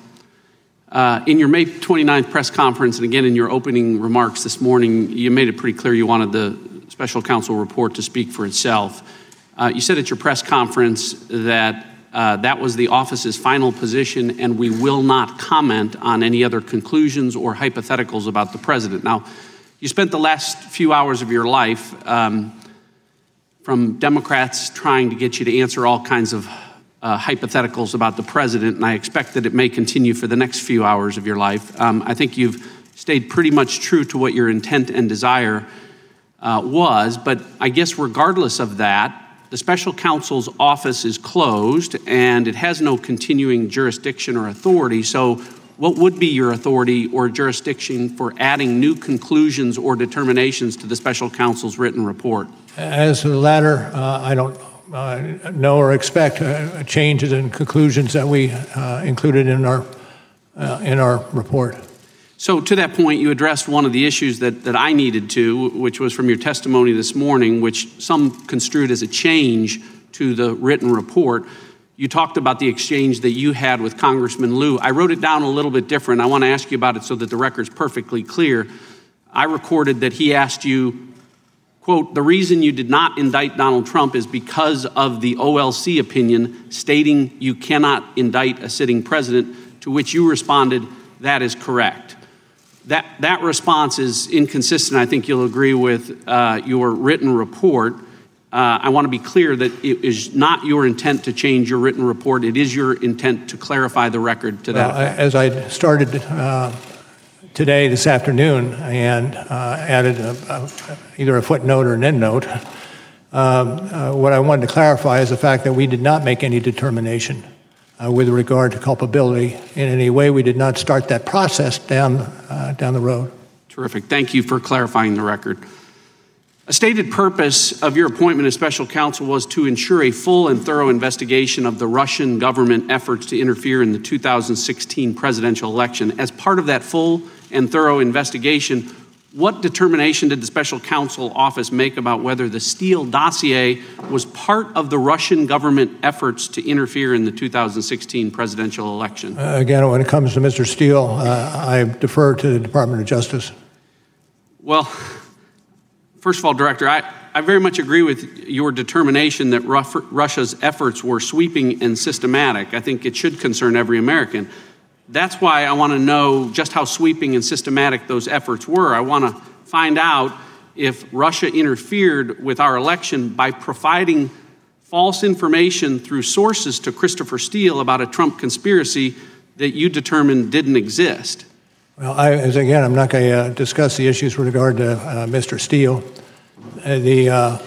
Uh, in your May 29th press conference, and again in your opening remarks this morning, you made it pretty clear you wanted the special counsel report to speak for itself. Uh, you said at your press conference that uh, that was the office's final position, and we will not comment on any other conclusions or hypotheticals about the president. Now, you spent the last few hours of your life um, from Democrats trying to get you to answer all kinds of uh, hypotheticals about the president, and I expect that it may continue for the next few hours of your life. Um, I think you've stayed pretty much true to what your intent and desire uh, was, but I guess regardless of that, the special counsel's office is closed and it has no continuing jurisdiction or authority. So, what would be your authority or jurisdiction for adding new conclusions or determinations to the special counsel's written report? As to the latter, uh, I don't uh, know or expect uh, changes in conclusions that we uh, included in our, uh, in our report. So, to that point, you addressed one of the issues that, that I needed to, which was from your testimony this morning, which some construed as a change to the written report. You talked about the exchange that you had with Congressman Lieu. I wrote it down a little bit different. I want to ask you about it so that the record's perfectly clear. I recorded that he asked you, quote, the reason you did not indict Donald Trump is because of the OLC opinion stating you cannot indict a sitting president, to which you responded, that is correct. That, that response is inconsistent. I think you'll agree with uh, your written report. Uh, I want to be clear that it is not your intent to change your written report. It is your intent to clarify the record to that Well, I- As I started uh, today, this afternoon, and uh, added a, a, either a footnote or an endnote, um, uh, what I wanted to clarify is the fact that we did not make any determination uh, with regard to culpability in any way. We did not start that process down, uh, down the road. Terrific. Thank you for clarifying the record. A stated purpose of your appointment as special counsel was to ensure a full and thorough investigation of the Russian government efforts to interfere in the 2016 presidential election. As part of that full and thorough investigation, what determination did the special counsel office make about whether the Steele dossier was part of the Russian government efforts to interfere in the 2016 presidential election? Uh, again, when it comes to Mr. Steele, uh, I defer to the Department of Justice. Well, First of all, Director, I, I very much agree with your determination that Russia's efforts were sweeping and systematic. I think it should concern every American. That's why I want to know just how sweeping and systematic those efforts were. I want to find out if Russia interfered with our election by providing false information through sources to Christopher Steele about a Trump conspiracy that you determined didn't exist. Well, I, as again, I'm not going to uh, discuss the issues with regard to uh, Mr. Steele. Uh, the, uh,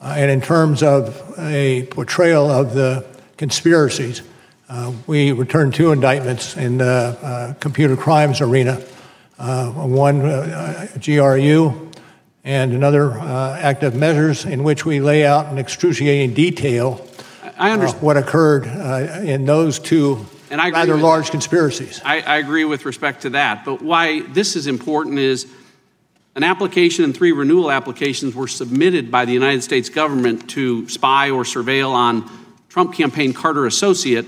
and in terms of a portrayal of the conspiracies, Uh, we returned two indictments in the uh, computer crimes arena. Uh, one uh, GRU and another active measures in which we lay out in excruciating detail I understand. what occurred in those two and I rather large that. conspiracies. I, I, agree with respect to that. But why this is important is an application and three renewal applications were submitted by the United States government to spy or surveil on Trump campaign Carter Associate.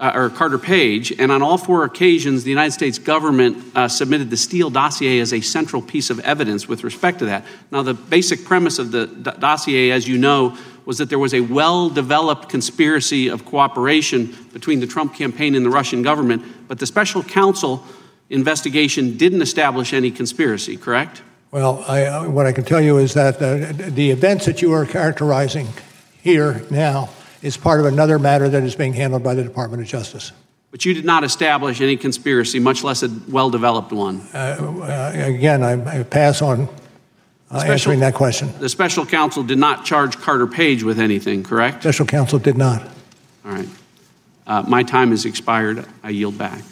Uh, or Carter Page, and on all four occasions, the United States government uh, submitted the Steele dossier as a central piece of evidence with respect to that. Now, the basic premise of the dossier, as you know, was that there was a well developed conspiracy of cooperation between the Trump campaign and the Russian government, but the special counsel investigation didn't establish any conspiracy, correct? Well, I, uh, what I can tell you is that the, the events that you are characterizing here now is part of another matter that is being handled by the Department of Justice. But you did not establish any conspiracy, much less a well developed one. Uh, uh, again, I, I, pass on uh, special, answering that question. The special counsel did not charge Carter Page with anything, correct? Special counsel did not. All right. Uh, my time has expired. I yield back.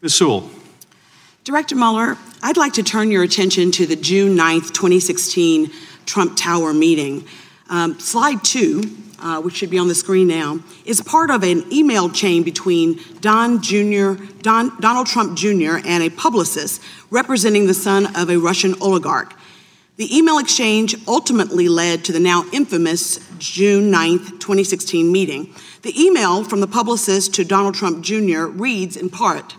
Ms. Sewell. Director Mueller, I'd like to turn your attention to the June 9th, 2016 Trump Tower meeting. Um, slide two, uh, which should be on the screen now, is part of an email chain between Don Jr., Don, Donald Trump Jr. and a publicist representing the son of a Russian oligarch. The email exchange ultimately led to the now infamous June 9th, 2016 meeting. The email from the publicist to Donald Trump Jr. reads in part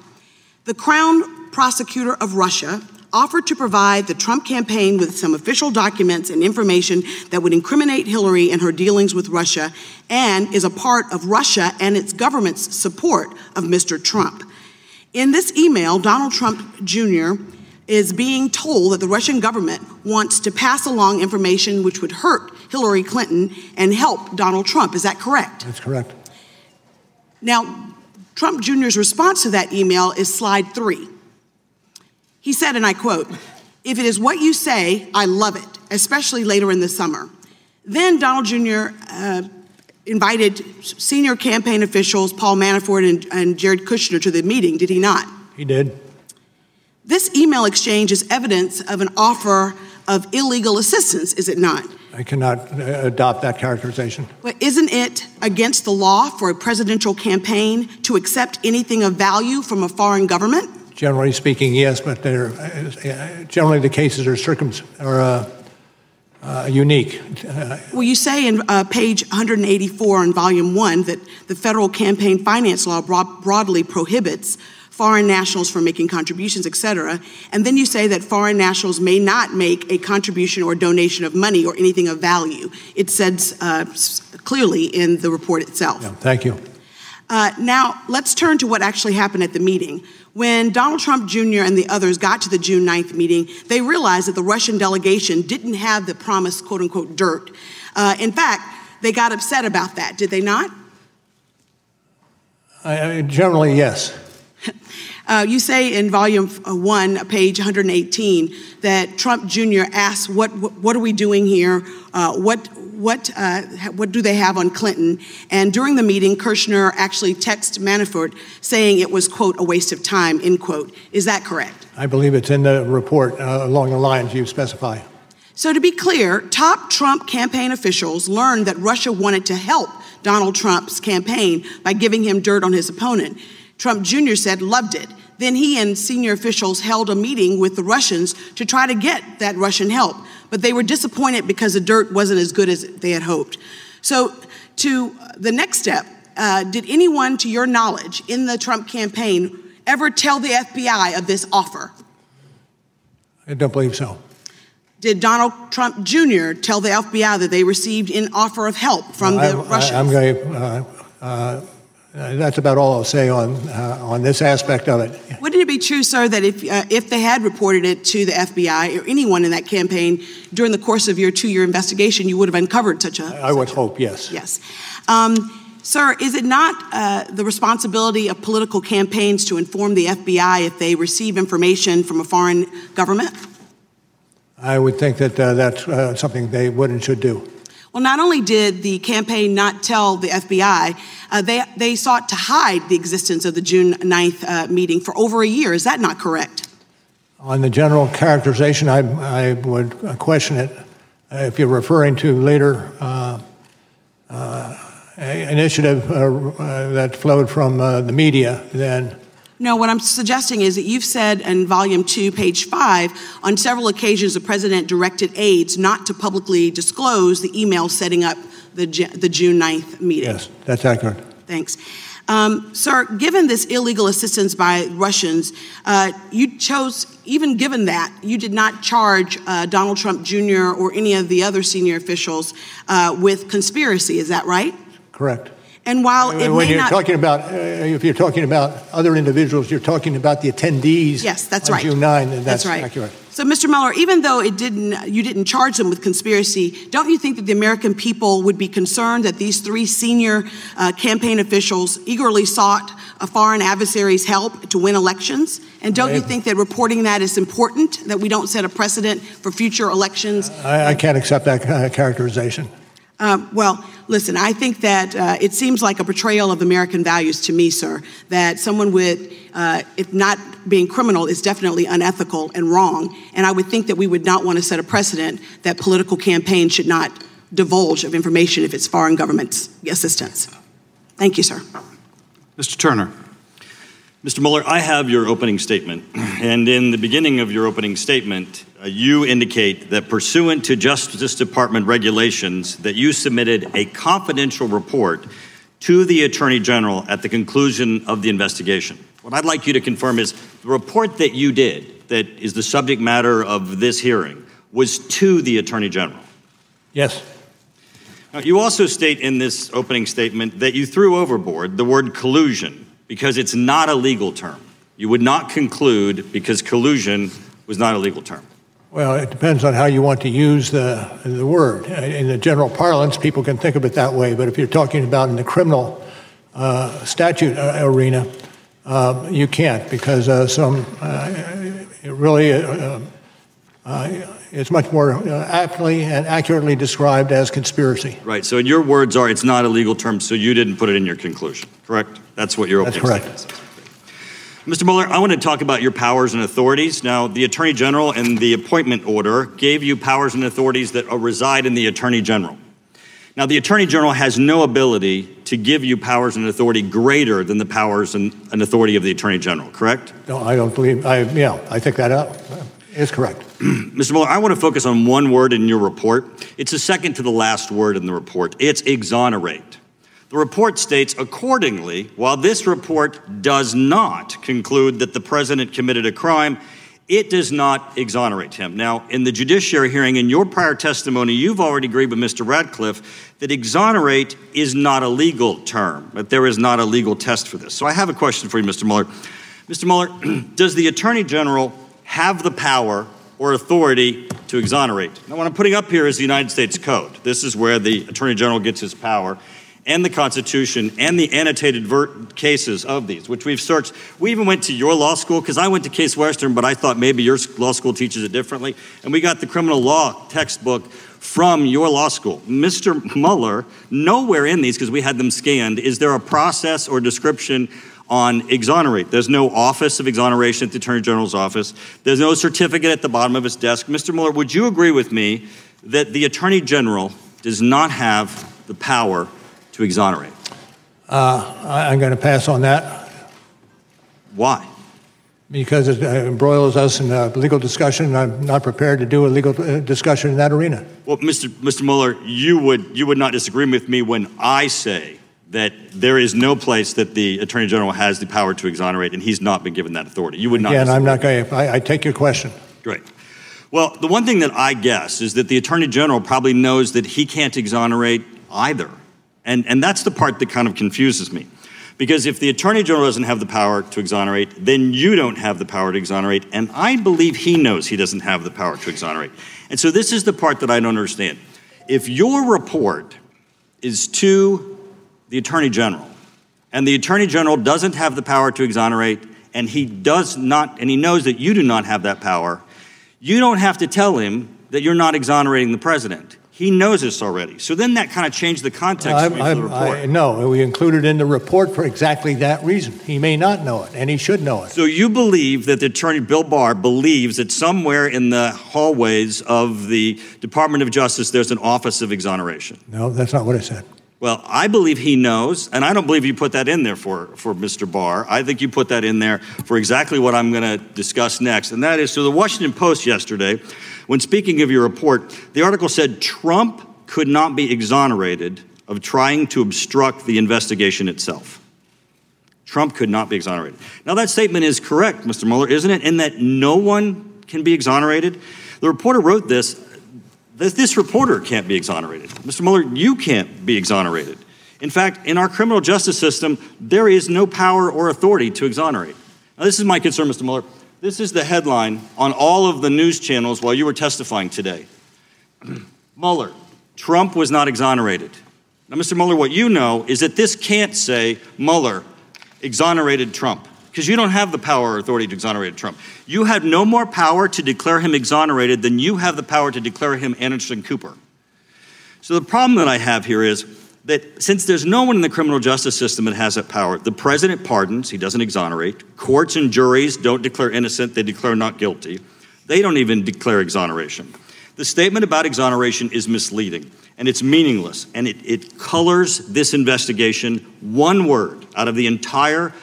The Crown Prosecutor of Russia offered to provide the Trump campaign with some official documents and information that would incriminate Hillary and her dealings with Russia and is a part of Russia and its government's support of Mr. Trump. In this email, Donald Trump Jr. is being told that the Russian government wants to pass along information which would hurt Hillary Clinton and help Donald Trump. Is that correct? That's correct. Now, Trump Jr.'s response to that email is slide three. He said, and I quote, If it is what you say, I love it, especially later in the summer. Then Donald Jr. Uh, invited senior campaign officials, Paul Manafort and, and Jared Kushner, to the meeting, did he not? He did. This email exchange is evidence of an offer of illegal assistance, is it not? I cannot uh, adopt that characterization. But isn't it against the law for a presidential campaign to accept anything of value from a foreign government? Generally speaking, yes, but they're, uh, generally the cases are circum are uh, uh, unique. well, you say in uh, page 184 in volume one that the federal campaign finance law broad- broadly prohibits foreign nationals from making contributions, et cetera. And then you say that foreign nationals may not make a contribution or donation of money or anything of value. It says uh, clearly in the report itself. Yeah, thank you. Uh, now, let's turn to what actually happened at the meeting. When Donald Trump Jr. and the others got to the June 9th meeting, they realized that the Russian delegation didn't have the promised quote unquote dirt. Uh, in fact, they got upset about that, did they not? Uh, generally, yes. Uh, you say in volume uh, one, page 118, that Trump Jr. asked, "What what, what are we doing here? Uh, what what uh, what do they have on Clinton?" And during the meeting, Kushner actually texted Manafort saying it was quote a waste of time end quote. Is that correct? I believe it's in the report uh, along the lines you specify. So, to be clear, top Trump campaign officials learned that Russia wanted to help Donald Trump's campaign by giving him dirt on his opponent. Trump Jr. said, loved it. Then he and senior officials held a meeting with the Russians to try to get that Russian help. But they were disappointed because the dirt wasn't as good as they had hoped. So, to the next step, uh, did anyone, to your knowledge, in the Trump campaign ever tell the FBI of this offer? I don't believe so. Did Donald Trump Jr. tell the FBI that they received an offer of help from the I, Russians? I, am going to. Uh, uh, that's about all I'll say on uh, on this aspect of it. Wouldn't it be true, sir, that if uh, if they had reported it to the FBI or anyone in that campaign during the course of your two-year investigation, you would have uncovered such a? I would hope, yes. Yes. Um, Sir, is it not uh, the responsibility of political campaigns to inform the FBI if they receive information from a foreign government? I would think that uh, that's uh, something they would and should do. Well, not only did the campaign not tell the FBI, uh, they, they sought to hide the existence of the June 9th uh, meeting for over a year. Is that not correct? On the general characterization, I, I would question it. Uh, if you're referring to later uh, initiative that flowed from the media, then no, what I'm suggesting is that you've said in volume two, page five, on several occasions the president directed aides not to publicly disclose the email setting up the, the June 9th meeting. Yes, that's accurate. Thanks. Um, sir, given this illegal assistance by Russians, uh, you chose, even given that, you did not charge uh, Donald Trump Jr. or any of the other senior officials uh, with conspiracy. Is that right? Correct. And while it when you're not, talking about, uh, if you're talking about other individuals, you're talking about the attendees. Yes, that's right. June 9, and that's, right. accurate. So, Mr. Mueller, even though it didn't, you didn't charge them with conspiracy, don't you think that the American people would be concerned that these three senior uh, campaign officials eagerly sought a foreign adversary's help to win elections? And don't you think that reporting that is important, that we don't set a precedent for future elections? I, I can't accept that uh, characterization. Um, well, listen, I think that uh, it seems like a portrayal of American values to me, sir, that someone with, uh, if not being criminal, is definitely unethical and wrong. And I would think that we would not want to set a precedent that political campaigns should not divulge of information if it's foreign government assistance. Thank you, sir. Mr. Turner. Mr. Mueller, I have your opening statement. And in the beginning of your opening statement, Uh, you indicate that pursuant to Justice Department regulations, that you submitted a confidential report to the Attorney General at the conclusion of the investigation. What I'd like you to confirm is the report that you did, that is the subject matter of this hearing, was to the Attorney General. Yes. Now, you also state in this opening statement that you threw overboard the word collusion because it's not a legal term. You would not conclude because collusion was not a legal term. Well, it depends on how you want to use the, the word. In the general parlance, people can think of it that way, but if you're talking about in the criminal uh, statute uh, arena, um, you can't because uh, some, uh, it really uh, uh, is much more aptly and accurately described as conspiracy. Right. So, in your words, are it's not a legal term, so you didn't put it in your conclusion, correct? That's what your That's correct. Mr. Mueller, I want to talk about your powers and authorities. Now, the Attorney General and the appointment order gave you powers and authorities that reside in the Attorney General. Now, the Attorney General has no ability to give you powers and authority greater than the powers and, and authority of the Attorney General, correct? No, I don't believe, I, yeah, I think that uh, is correct. Mr. Mueller, I want to focus on one word in your report. It's the second to the last word in the report. It's exonerate. The report states, accordingly, while this report does not conclude that the president committed a crime, it does not exonerate him. Now, in the judiciary hearing, in your prior testimony, you've already agreed with Mr. Ratcliffe that exonerate is not a legal term, that there is not a legal test for this. So I have a question for you, Mr. Mueller. Mr. Mueller, does the Attorney General have the power or authority to exonerate? Now, what I'm putting up here is the United States Code. This is where the Attorney General gets his power and the Constitution and the annotated ver- cases of these, which we've searched. We even went to your law school because I went to Case Western, but I thought maybe your law school teaches it differently. And we got the criminal law textbook from your law school. Mr. Mueller, nowhere in these, because we had them scanned, is there a process or description on exonerate. There's no office of exoneration at the Attorney General's office. There's no certificate at the bottom of his desk. Mr. Mueller, would you agree with me that the Attorney General does not have the power to exonerate? Uh, I- I'm going to pass on that Why? because it uh, embroils us in a legal discussion, and I'm not prepared to do a legal uh, discussion in that arena. Well, Mr. Mr. Mueller, you would you would not disagree with me when I say that there is no place that the Attorney General has the power to exonerate, and he's not been given that authority. You would not. Again, I'm not going to, I take your question. Great. Well, the one thing that I guess is that the Attorney General probably knows that he can't exonerate either. And, and that's the part that kind of confuses me. Because if the Attorney General doesn't have the power to exonerate, then you don't have the power to exonerate. And I believe he knows he doesn't have the power to exonerate. And so this is the part that I don't understand. If your report is to the Attorney General, and the Attorney General doesn't have the power to exonerate, and he does not, and he knows that you do not have that power, you don't have to tell him that you're not exonerating the president. He knows this already. So then that kind of changed the context I'm- for the report. I- No, we included in the report for exactly that reason. He may not know it, and he should know it. So you believe that the attorney Bill Barr believes that somewhere in the hallways of the Department of Justice there's an office of exoneration. No, that's not what I said. Well, I believe he knows, and I don't believe you put that in there for, for Mr. Barr. I think you put that in there for exactly what I'm going to discuss next, and that is so the Washington Post yesterday, when speaking of your report, the article said Trump could not be exonerated of trying to obstruct the investigation itself. Trump could not be exonerated. Now, that statement is correct, Mr. Mueller, isn't it? In that no one can be exonerated. The reporter wrote this. This, this reporter can't be exonerated. Mr. Mueller, you can't be exonerated. In fact, in our criminal justice system, there is no power or authority to exonerate. Now, this is my concern, Mr. Mueller. This is the headline on all of the news channels while you were testifying today. Mueller, Trump was not exonerated. Now, Mr. Mueller, what you know is that this can't say Mueller exonerated Trump because you don't have the power or authority to exonerate Trump. You have no more power to declare him exonerated than you have the power to declare him Anderson Cooper. So the problem that I have here is that since there's no one in the criminal justice system that has that power, the president pardons, he doesn't exonerate. Courts and juries don't declare innocent, they declare not guilty. They don't even declare exoneration. The statement about exoneration is misleading and it's meaningless and it, it colors this investigation one word out of the entire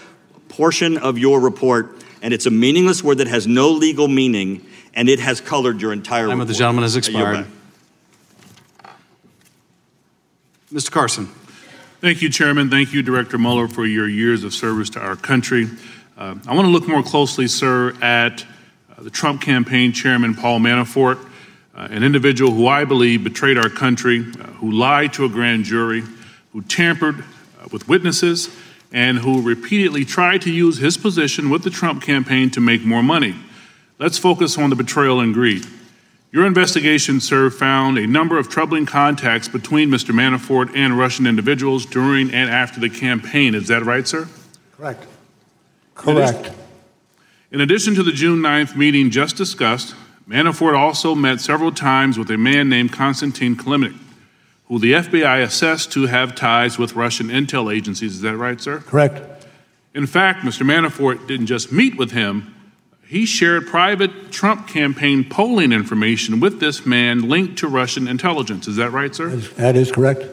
portion of your report, and it's a meaningless word that has no legal meaning and it has colored your entire Time report. of the gentleman has expired. back. Mr. Carson. Thank you, Chairman. Thank you, Director Mueller, for your years of service to our country. Uh, I want to look more closely, sir, at uh, the Trump campaign chairman, Paul Manafort, uh, an individual who I believe betrayed our country, uh, who lied to a grand jury, who tampered uh, with witnesses, and who repeatedly tried to use his position with the Trump campaign to make more money. Let's focus on the betrayal and greed. Your investigation, sir, found a number of troubling contacts between Mr. Manafort and Russian individuals during and after the campaign. Is that right, sir? Correct. Correct. In addition to the June 9th meeting just discussed, Manafort also met several times with a man named Konstantin Kilimnik, who the FBI assessed to have ties with Russian intel agencies. Is that right, sir? Correct. In fact, Mr. Manafort didn't just meet with him, he shared private Trump campaign polling information with this man linked to Russian intelligence. Is that right, sir? That is correct.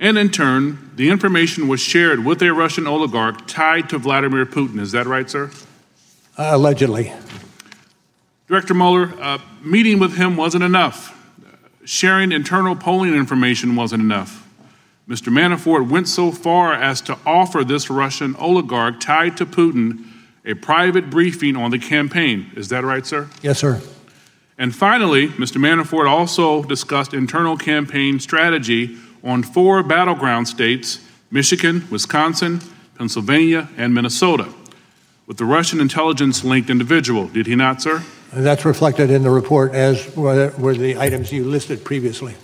And in turn, the information was shared with a Russian oligarch tied to Vladimir Putin. Is that right, sir? Uh, Allegedly. Director Mueller, uh, meeting with him wasn't enough. Sharing internal polling information wasn't enough. Mr. Manafort went so far as to offer this Russian oligarch tied to Putin a private briefing on the campaign. Is that right, sir? Yes, sir. And finally, Mr. Manafort also discussed internal campaign strategy on four battleground states Michigan, Wisconsin, Pennsylvania, and Minnesota with the Russian intelligence linked individual. Did he not, sir? That's reflected in the report, as were were the items you listed previously.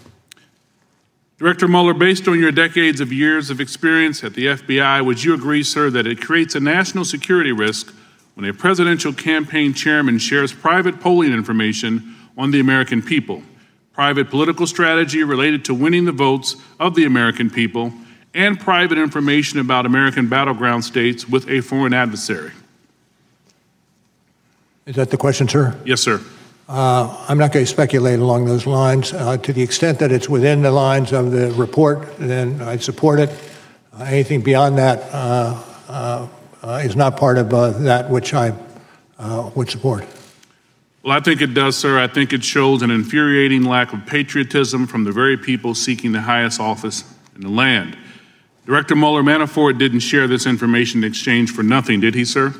Director Mueller, based on your decades of years of experience at the FBI, would you agree, sir, that it creates a national security risk when a presidential campaign chairman shares private polling information on the American people, private political strategy related to winning the votes of the American people, and private information about American battleground states with a foreign adversary? Is that the question, sir? Yes, sir. Uh, I'm not going to speculate along those lines. Uh, to the extent that it's within the lines of the report, then I support it. Uh, anything beyond that uh, uh, uh, is not part of that which I would support. Well, I think it does, sir. I think it shows an infuriating lack of patriotism from the very people seeking the highest office in the land. Director Mueller Manafort didn't share this information in exchange for nothing, did he, sir?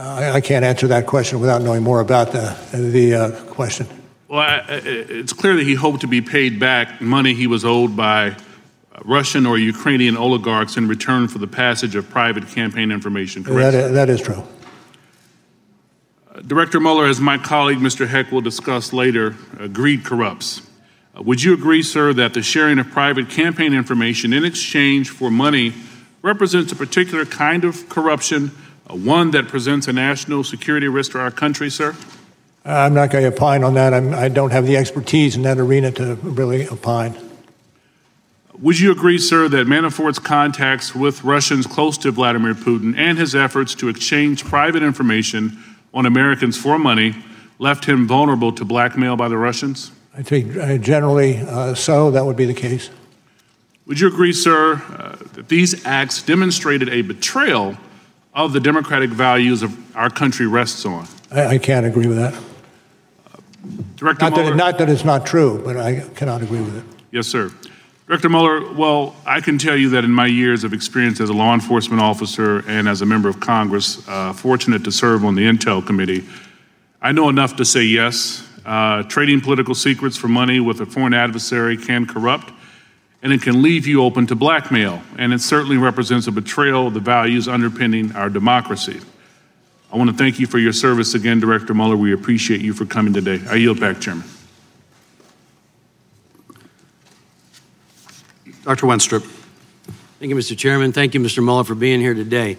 I, I, can't answer that question without knowing more about the, the uh, question. Well, I, it's clear that he hoped to be paid back money he was owed by Russian or Ukrainian oligarchs in return for the passage of private campaign information, correct? That is, that is true. Uh, Director Mueller, as my colleague Mr. Heck will discuss later, uh, greed corrupts. Uh, would you agree, sir, that the sharing of private campaign information in exchange for money represents a particular kind of corruption, one that presents a national security risk to our country, sir? I'm not going to opine on that. I'm, I do not have the expertise in that arena to really opine. Would you agree, sir, that Manafort's contacts with Russians close to Vladimir Putin and his efforts to exchange private information on Americans for money left him vulnerable to blackmail by the Russians? I think uh, generally uh, so, that would be the case. Would you agree, sir, uh, that these acts demonstrated a betrayal of the democratic values of our country rests on? I, I can't agree with that. Director not Mueller, that, not that it's not true, but I cannot agree with it. Yes, sir. Director Mueller, well, I can tell you that in my years of experience as a law enforcement officer and as a member of Congress, uh, fortunate to serve on the Intel Committee, I know enough to say yes. Uh, trading political secrets for money with a foreign adversary can corrupt, and it can leave you open to blackmail, and it certainly represents a betrayal of the values underpinning our democracy. I want to thank you for your service again, Director Mueller. We appreciate you for coming today. I yield back, Chairman. Dr. Wenstrup. Thank you, Mr. Chairman. Thank you, Mr. Mueller, for being here today.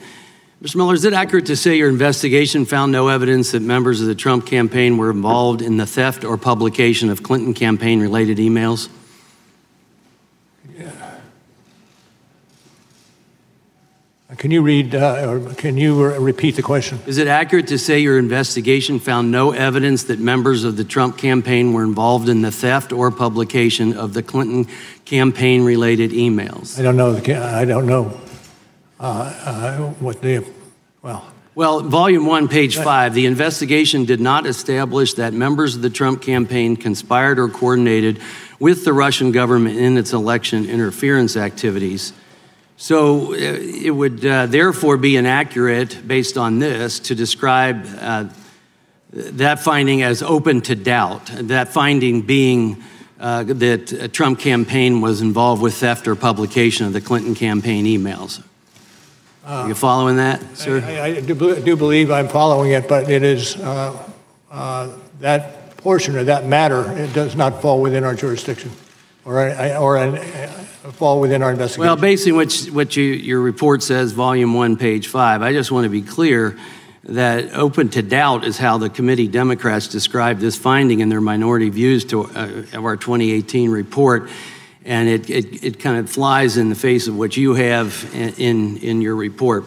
Mr. Mueller, is it accurate to say your investigation found no evidence that members of the Trump campaign were involved in the theft or publication of Clinton campaign related emails? Can you read uh, or can you repeat the question? Is it accurate to say your investigation found no evidence that members of the Trump campaign were involved in the theft or publication of the Clinton campaign related emails? I don't know. I don't know uh, uh, what the, well. Well, volume one, page five, the investigation did not establish that members of the Trump campaign conspired or coordinated with the Russian government in its election interference activities. So uh, it would uh, therefore be inaccurate, based on this, to describe uh, that finding as open to doubt. That finding being uh, that a Trump campaign was involved with theft or publication of the Clinton campaign emails. Are you following that, sir? I, I do, do, believe I'm following it, but it is uh, uh, that portion of that matter. It does not fall within our jurisdiction, or or an, fall within our investigation? Well, basically, what, what you, your report says, volume one, page five, I just want to be clear that open to doubt is how the committee Democrats described this finding in their minority views to, uh, of our 2018 report. And it, it, it, kind of flies in the face of what you have in, in your report.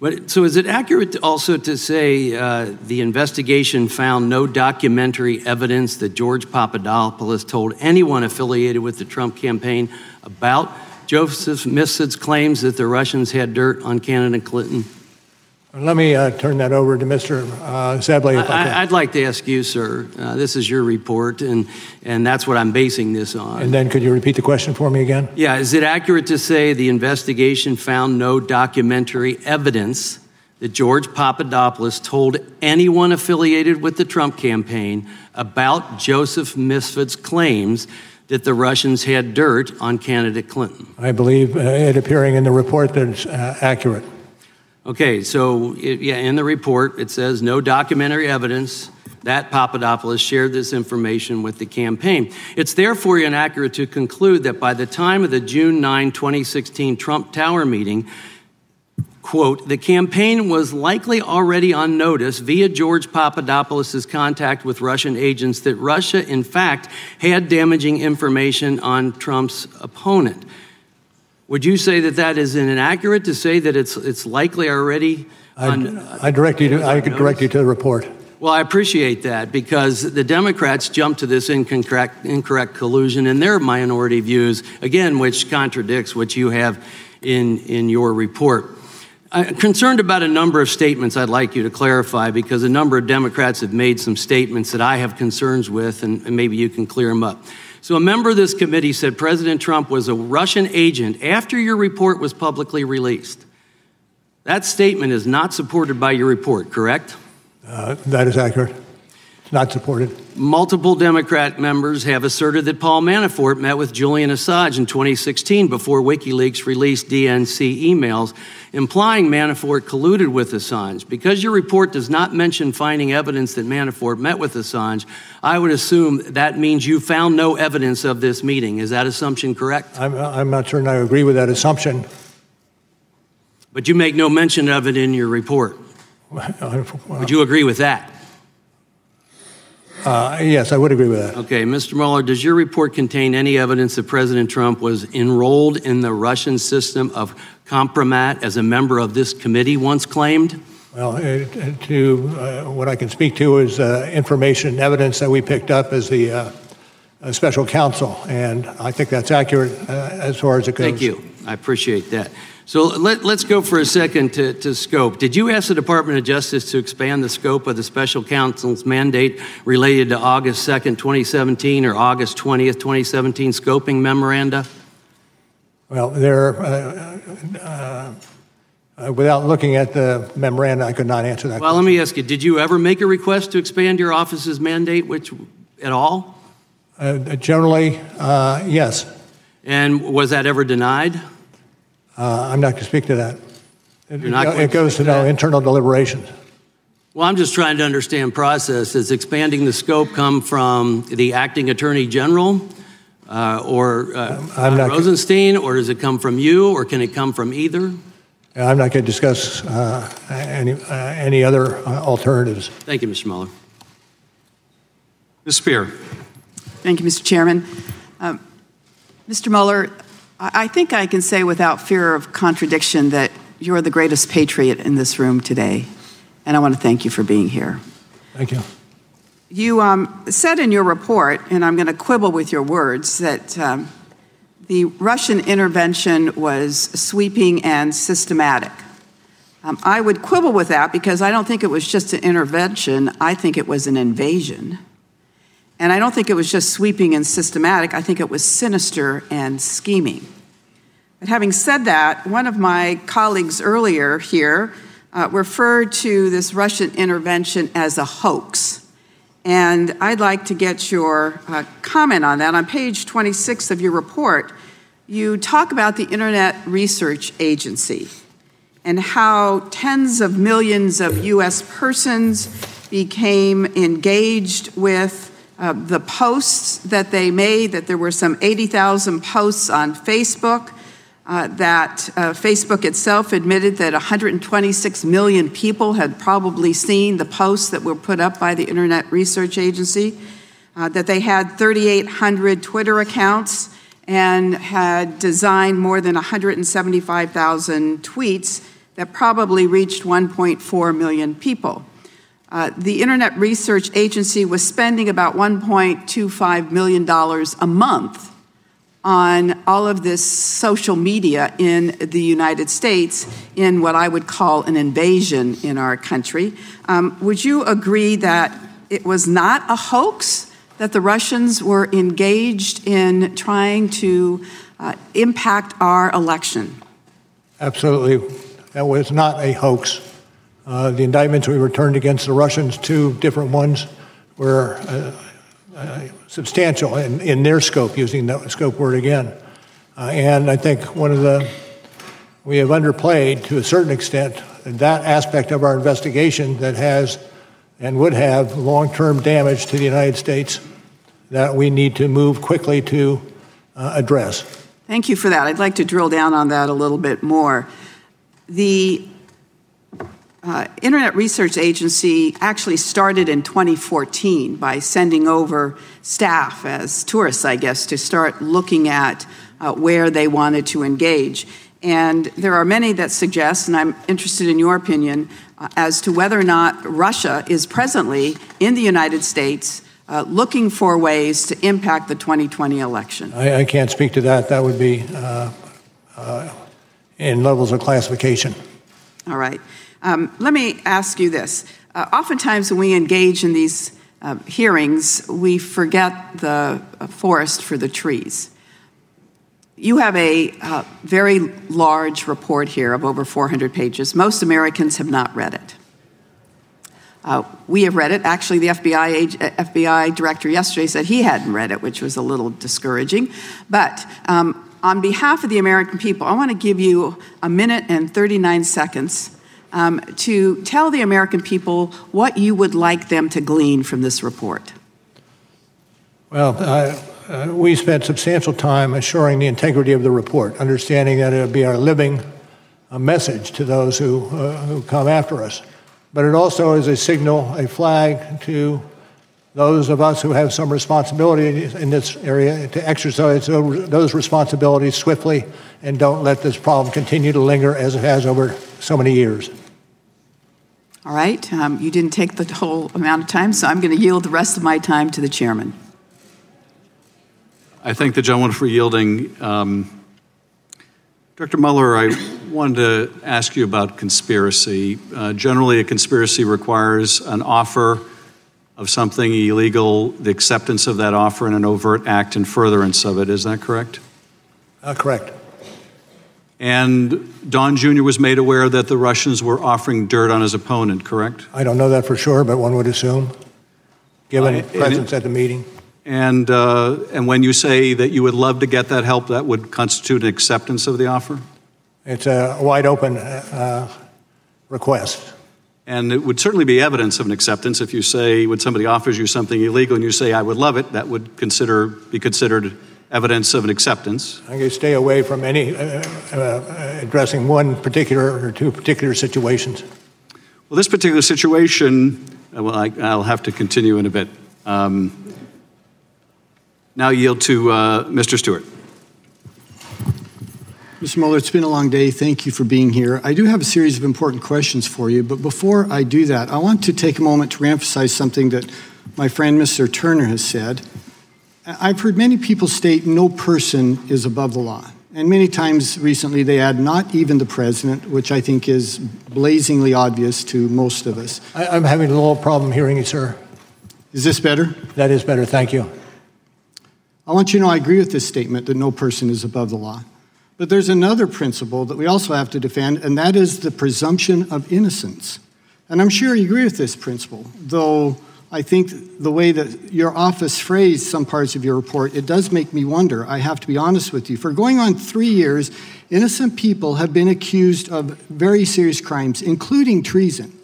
But, so, is it accurate also to say uh, the investigation found no documentary evidence that George Papadopoulos told anyone affiliated with the Trump campaign about Joseph Mifsud's claims that the Russians had dirt on candidate Clinton? Let me uh, turn that over to Mr. Uh. I, would like to ask you, sir. Uh, this is your report, and, and that's what I'm basing this on. And then could you repeat the question for me again? Yeah. Is it accurate to say the investigation found no documentary evidence that George Papadopoulos told anyone affiliated with the Trump campaign about Joseph Mifsud's claims that the Russians had dirt on candidate Clinton? I believe uh, it appearing in the report that's uh, accurate. Okay, so it, yeah, in the report it says no documentary evidence that Papadopoulos shared this information with the campaign. It's therefore inaccurate to conclude that by the time of the June 9, 2016 Trump Tower meeting, quote, the campaign was likely already on notice via George Papadopoulos' contact with Russian agents that Russia, in fact, had damaging information on Trump's opponent. Would you say that that is inaccurate to say that it's, it's likely already on, I, I direct you to, I could direct you to the report. well, I appreciate that because the Democrats jumped to this incorrect, incorrect collusion in their minority views, again, which contradicts what you have in, in your report. I'm concerned about a number of statements I'd like you to clarify because a number of Democrats have made some statements that I have concerns with, and, and maybe you can clear them up. So, a member of this committee said President Trump was a Russian agent after your report was publicly released. That statement is not supported by your report, correct? Uh, that is accurate. Not supported. Multiple Democrat members have asserted that Paul Manafort met with Julian Assange in 2016 before WikiLeaks released DNC emails implying Manafort colluded with Assange. Because your report does not mention finding evidence that Manafort met with Assange, I would assume that means you found no evidence of this meeting. Is that assumption correct? I'm, I'm not certain I agree with that assumption. But you make no mention of it in your report. Would you agree with that? Uh, yes, I would agree with that. Okay, Mr. Mueller, does your report contain any evidence that President Trump was enrolled in the Russian system of compromat as a member of this committee once claimed? Well, uh, to uh, what I can speak to is uh, information and evidence that we picked up as the uh, uh, special counsel, and I think that's accurate as far as it goes. Thank you. I appreciate that. So let, us go for a second to, to, scope. Did you ask the Department of Justice to expand the scope of the special counsel's mandate related to August 2nd, 2017 or August 20th, 2017 scoping memoranda? Well, there, uh, uh, uh, without looking at the memoranda, I could not answer that. Well, question. let me ask you: Did you ever make a request to expand your office's mandate, which at all? Uh, generally, uh, yes. And was that ever denied? Uh, I'm not going to speak to that. It, You're not it goes to, to no internal deliberations. Well, I'm just trying to understand process. Does expanding the scope come from the acting attorney general uh, or uh, I'm not Rosenstein, or does it come from you, or can it come from either? I'm not going to discuss uh, any, uh, any other uh, alternatives. Thank you, Mr. Mueller. Ms. Speier. Thank you, Mr. Chairman. Uh, Mr. Mueller, I think I can say without fear of contradiction that you're the greatest patriot in this room today, and I want to thank you for being here. Thank you. You um, said in your report, and I'm going to quibble with your words, that um, the Russian intervention was sweeping and systematic. Um, I would quibble with that because I don't think it was just an intervention, I think it was an invasion. And I don't think it was just sweeping and systematic, I think it was sinister and scheming. But having said that, one of my colleagues earlier here uh, referred to this Russian intervention as a hoax. And I'd like to get your uh, comment on that. On page 26 of your report, you talk about the Internet Research Agency and how tens of millions of US persons became engaged with uh, the posts that they made, that there were some 80,000 posts on Facebook, uh, that uh, Facebook itself admitted that 126 million people had probably seen the posts that were put up by the Internet Research Agency, uh, that they had 3,800 Twitter accounts and had designed more than 175,000 tweets that probably reached 1.4 million people. Uh, the Internet Research Agency was spending about $1.25 million a month on all of this social media in the United States in what I would call an invasion in our country. Um, would you agree that it was not a hoax, that the Russians were engaged in trying to uh, impact our election? Absolutely. That was not a hoax. Uh, the indictments we returned against the Russians, two different ones, were uh, uh, substantial in, in, their scope, using that scope word again. Uh, and I think one of the, we have underplayed to a certain extent that aspect of our investigation that has and would have long term damage to the United States that we need to move quickly to uh, address. Thank you for that. I'd like to drill down on that a little bit more. The uh, Internet Research Agency actually started in 2014 by sending over staff as tourists, I guess, to start looking at uh, where they wanted to engage. And there are many that suggest, and I'm interested in your opinion, uh, as to whether or not Russia is presently in the United States uh, looking for ways to impact the 2020 election. I, I can't speak to that. That would be uh, uh, in levels of classification. All right. Um, let me ask you this. Uh, oftentimes, when we engage in these uh, hearings, we forget the uh, forest for the trees. You have a uh, very large report here of over 400 pages. Most Americans have not read it. Uh, we have read it. Actually, the FBI, FBI director yesterday said he hadn't read it, which was a little discouraging. But um, on behalf of the American people, I want to give you a minute and 39 seconds um, to tell the American people what you would like them to glean from this report. Well, uh, uh, we spent substantial time assuring the integrity of the report, understanding that it would be our living uh, message to those who, uh, who come after us. But it also is a signal, a flag to those of us who have some responsibility in this area to exercise those responsibilities swiftly and don't let this problem continue to linger as it has over so many years. All right. Um, you didn't take the whole amount of time, so I'm going to yield the rest of my time to the chairman. I thank the gentleman for yielding. Um, Director Mueller, I wanted to ask you about conspiracy. Uh, generally, a conspiracy requires an offer of something illegal, the acceptance of that offer, and an overt act in furtherance of it. Is that correct? Uh, correct. And Don Jr. was made aware that the Russians were offering dirt on his opponent, correct? I don't know that for sure, but one would assume, given uh, presence at the meeting. And, uh, and when you say that you would love to get that help, that would constitute an acceptance of the offer? It's a wide open uh, request. And it would certainly be evidence of an acceptance if you say, when somebody offers you something illegal and you say, I would love it, that would consider, be considered evidence of an acceptance. I'm going to stay away from any uh, uh, addressing one particular or two particular situations. Well, this particular situation, uh, well, I, will have to continue in a bit. Um, now yield to uh, Mr. Stewart. Mr. Mueller, it's been a long day. Thank you for being here. I do have a series of important questions for you, but before I do that, I want to take a moment to reemphasize something that my friend Mr. Turner has said. I've heard many people state no person is above the law. And many times recently they add not even the president, which I think is blazingly obvious to most of us. I, am having a little problem hearing you, sir. Is this better? That is better, thank you. I want you to know I agree with this statement that no person is above the law. But there's another principle that we also have to defend, and that is the presumption of innocence. And I'm sure you agree with this principle, though I think the way that your office phrased some parts of your report, it does make me wonder. I have to be honest with you. For going on three years, innocent people have been accused of very serious crimes, including treason.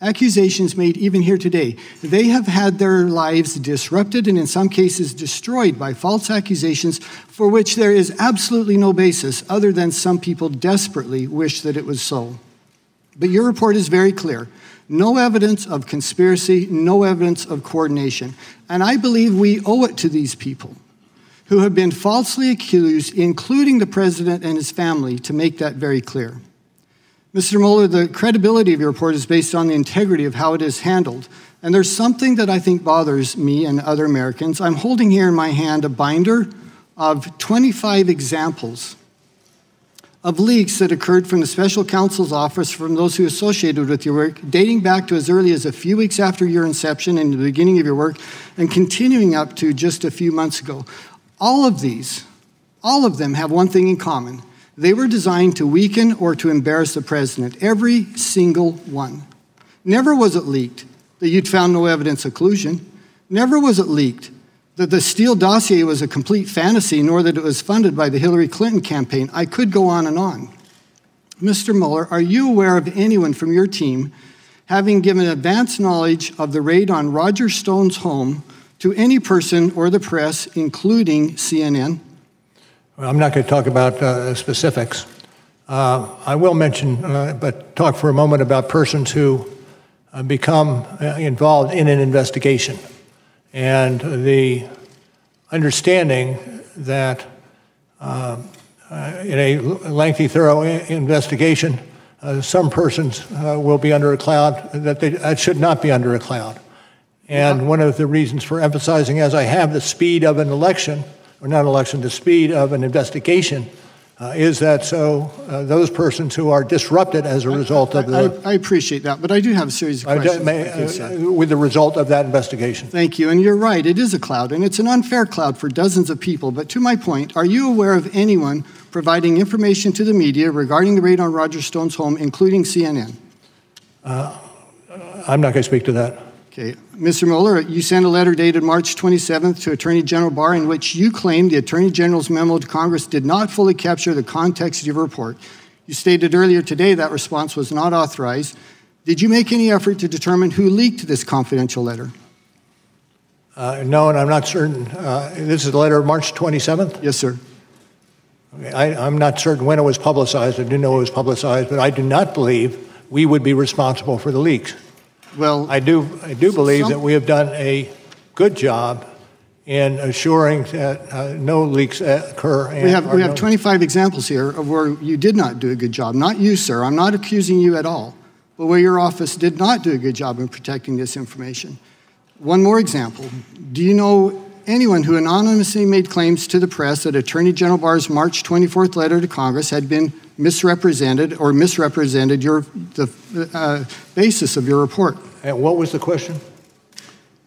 Accusations made even here today. They have had their lives disrupted and, in some cases, destroyed by false accusations for which there is absolutely no basis other than some people desperately wish that it was so. But your report is very clear. No evidence of conspiracy, no evidence of coordination. And I believe we owe it to these people who have been falsely accused, including the president and his family, to make that very clear. Mr. Mueller, the credibility of your report is based on the integrity of how it is handled. And there's something that I think bothers me and other Americans. I'm holding here in my hand a binder of 25 examples of leaks that occurred from the special counsel's office from those who associated with your work, dating back to as early as a few weeks after your inception and the beginning of your work, and continuing up to just a few months ago. All of these, all of them have one thing in common. They were designed to weaken or to embarrass the president, every single one. Never was it leaked that you'd found no evidence of collusion. Never was it leaked that the Steele dossier was a complete fantasy, nor that it was funded by the Hillary Clinton campaign. I could go on and on. Mr. Mueller, are you aware of anyone from your team having given advance knowledge of the raid on Roger Stone's home to any person or the press, including CNN? Well, I'm not going to talk about uh, specifics. Uh, I will mention, uh, but talk for a moment about persons who uh, become uh, involved in an investigation and the understanding that uh, in a lengthy, thorough investigation, uh, some persons uh, will be under a cloud that they that should not be under a cloud. And one of the reasons for emphasizing, as I have, the speed of an election, or not election, the speed of an investigation, uh, is that so uh, those persons who are disrupted as a result of the I, I appreciate that, but I do have a series of questions. may- I sir. uh, with the result of that investigation. Thank you. And you're right, it is a cloud, and it's an unfair cloud for dozens of people. But to my point, are you aware of anyone providing information to the media regarding the raid on Roger Stone's home, including CNN? Uh, I'm not going to speak to that. Okay. Mr. Mueller, you sent a letter dated March 27th to Attorney General Barr in which you claimed the Attorney General's memo to Congress did not fully capture the context of your report. You stated earlier today that response was not authorized. Did you make any effort to determine who leaked this confidential letter? Uh, no, and I'm not certain. Uh, this is the letter of March 27th? Yes, sir. I, I'm not certain when it was publicized. I do know it was publicized, but I do not believe we would be responsible for the leaks. Well, I do, I do believe some- that we have done a good job in assuring that uh, no leaks uh, occur. and We have, we have no- 25 examples here of where you did not do a good job. Not you, sir. I'm not accusing you at all. But where your office did not do a good job in protecting this information. One more example. Do you know anyone who anonymously made claims to the press that Attorney General Barr's March 24th letter to Congress had been misrepresented or misrepresented your, the uh, basis of your report? And what was the question?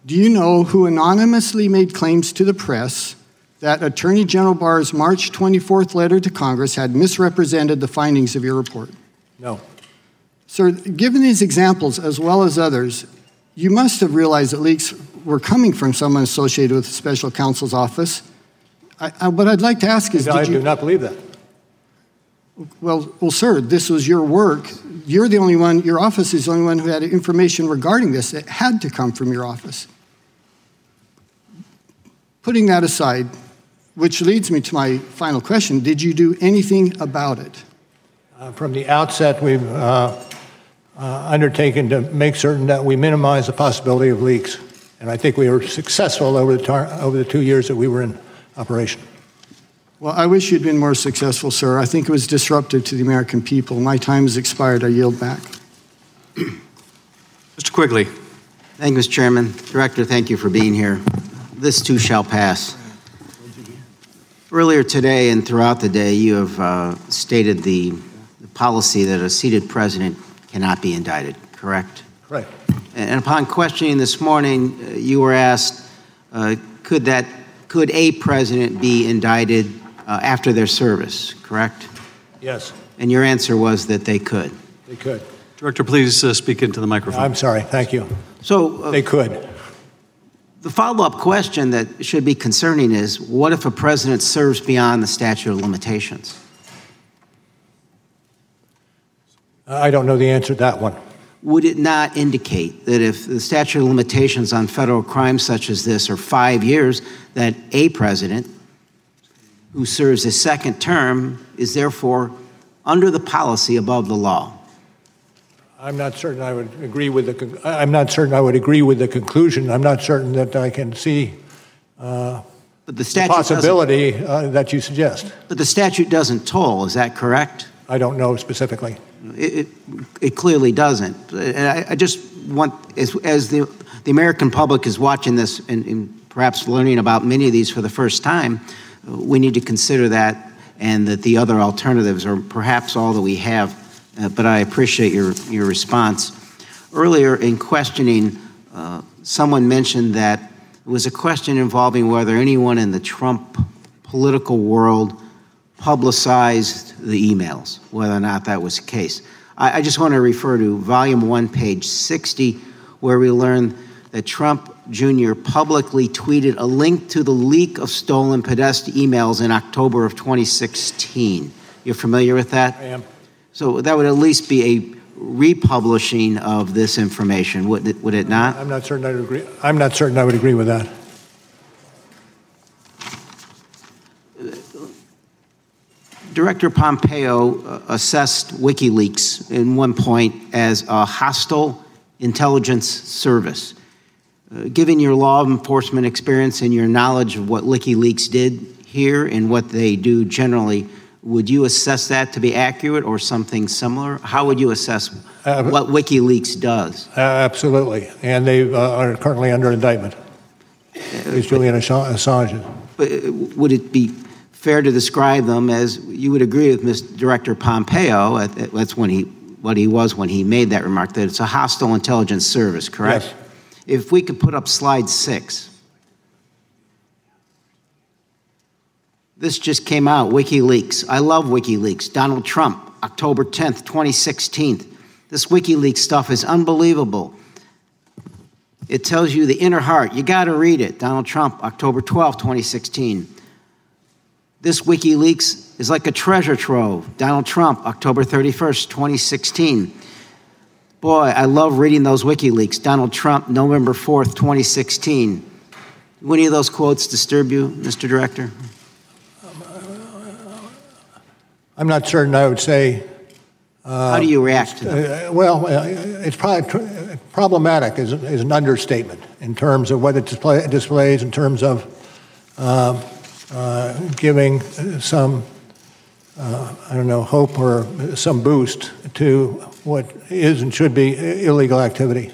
Do you know who anonymously made claims to the press that Attorney General Barr's March 24th letter to Congress had misrepresented the findings of your report? No. Sir, given these examples as well as others, you must have realized that leaks were coming from someone associated with the special counsel's office. I, I, what I'd like to ask is, I did you, do not believe that. Well, well, sir, this was your work. You're the only one, your office is the only one who had information regarding this. It had to come from your office. Putting that aside, which leads me to my final question did you do anything about it? Uh, From the outset, we've uh, uh, undertaken to make certain that we minimize the possibility of leaks. And I think we were successful over the, tar- over the two years that we were in operation. Well, I wish you'd been more successful, sir. I think it was disruptive to the American people. My time has expired. I yield back. Mr. Quigley. Thank you, Mr. Chairman. Director, thank you for being here. This too shall pass. Earlier today and throughout the day, you have uh, stated the, the policy that a seated president cannot be indicted, correct? Right. And upon questioning this morning, uh, you were asked, uh, could that, could a president be indicted uh, after their service, correct? Yes, And your answer was that they could. they could. Director, please uh, speak into the microphone. I'm sorry, thank you. So uh, They could. The follow up question that should be concerning is what if a president serves beyond the statute of limitations? I don't know the answer to that one. Would it not indicate that if the statute of limitations on federal crimes such as this are five years, that a president who serves a second term is therefore under the policy above the law? I'm not certain I would agree with the, con- I'm not certain I would agree with the conclusion. I'm not certain that I can see uh, But the the statute doesn't- possibility uh, that you suggest. But the statute doesn't toll, is that correct? I don't know specifically. It, it, it clearly doesn't. And I, I just want, as, as the, the American public is watching this and, and perhaps learning about many of these for the first time, we need to consider that and that the other alternatives are perhaps all that we have. Uh, but I appreciate your, your response. Earlier in questioning, uh, someone mentioned that it was a question involving whether anyone in the Trump political world publicized the emails, whether or not that was the case. I, I just want to refer to volume one, page 60, where we learn that Trump Jr. publicly tweeted a link to the leak of stolen Podesta emails in October of 2016. You're familiar with that? I am. So that would at least be a republishing of this information, would it, would it not? I'm not certain I would agree. I'm not certain I would agree with that. Director Pompeo uh, assessed WikiLeaks in one point as a hostile intelligence service. Uh, given your law enforcement experience and your knowledge of what WikiLeaks did here and what they do generally, would you assess that to be accurate or something similar? How would you assess Uh, what WikiLeaks does? Uh, Absolutely. And they uh, are currently under indictment. Is Julian Assange. But uh, would it be fair to describe them as you would agree with Mr. Director Pompeo? uh, That's when he what he was when he made that remark that it's a hostile intelligence service, correct? Yes. If we could put up slide six. This just came out, WikiLeaks. I love WikiLeaks. Donald Trump, October 10th, 2016. This WikiLeaks stuff is unbelievable. It tells you the inner heart. You got to read it. Donald Trump, October 12th, 2016. This WikiLeaks is like a treasure trove. Donald Trump, October 31st, 2016. Boy, I love reading those WikiLeaks. Donald Trump, November 4th, 2016. Do any of those quotes disturb you, Mr. Director? I'm not certain I would say. How do you react to them? Uh, well, uh, it's probably tr- problematic is, is an understatement in terms of what it display, displays, in terms of uh, uh, giving some, uh, I don't know, hope or some boost to what is and should be illegal activity.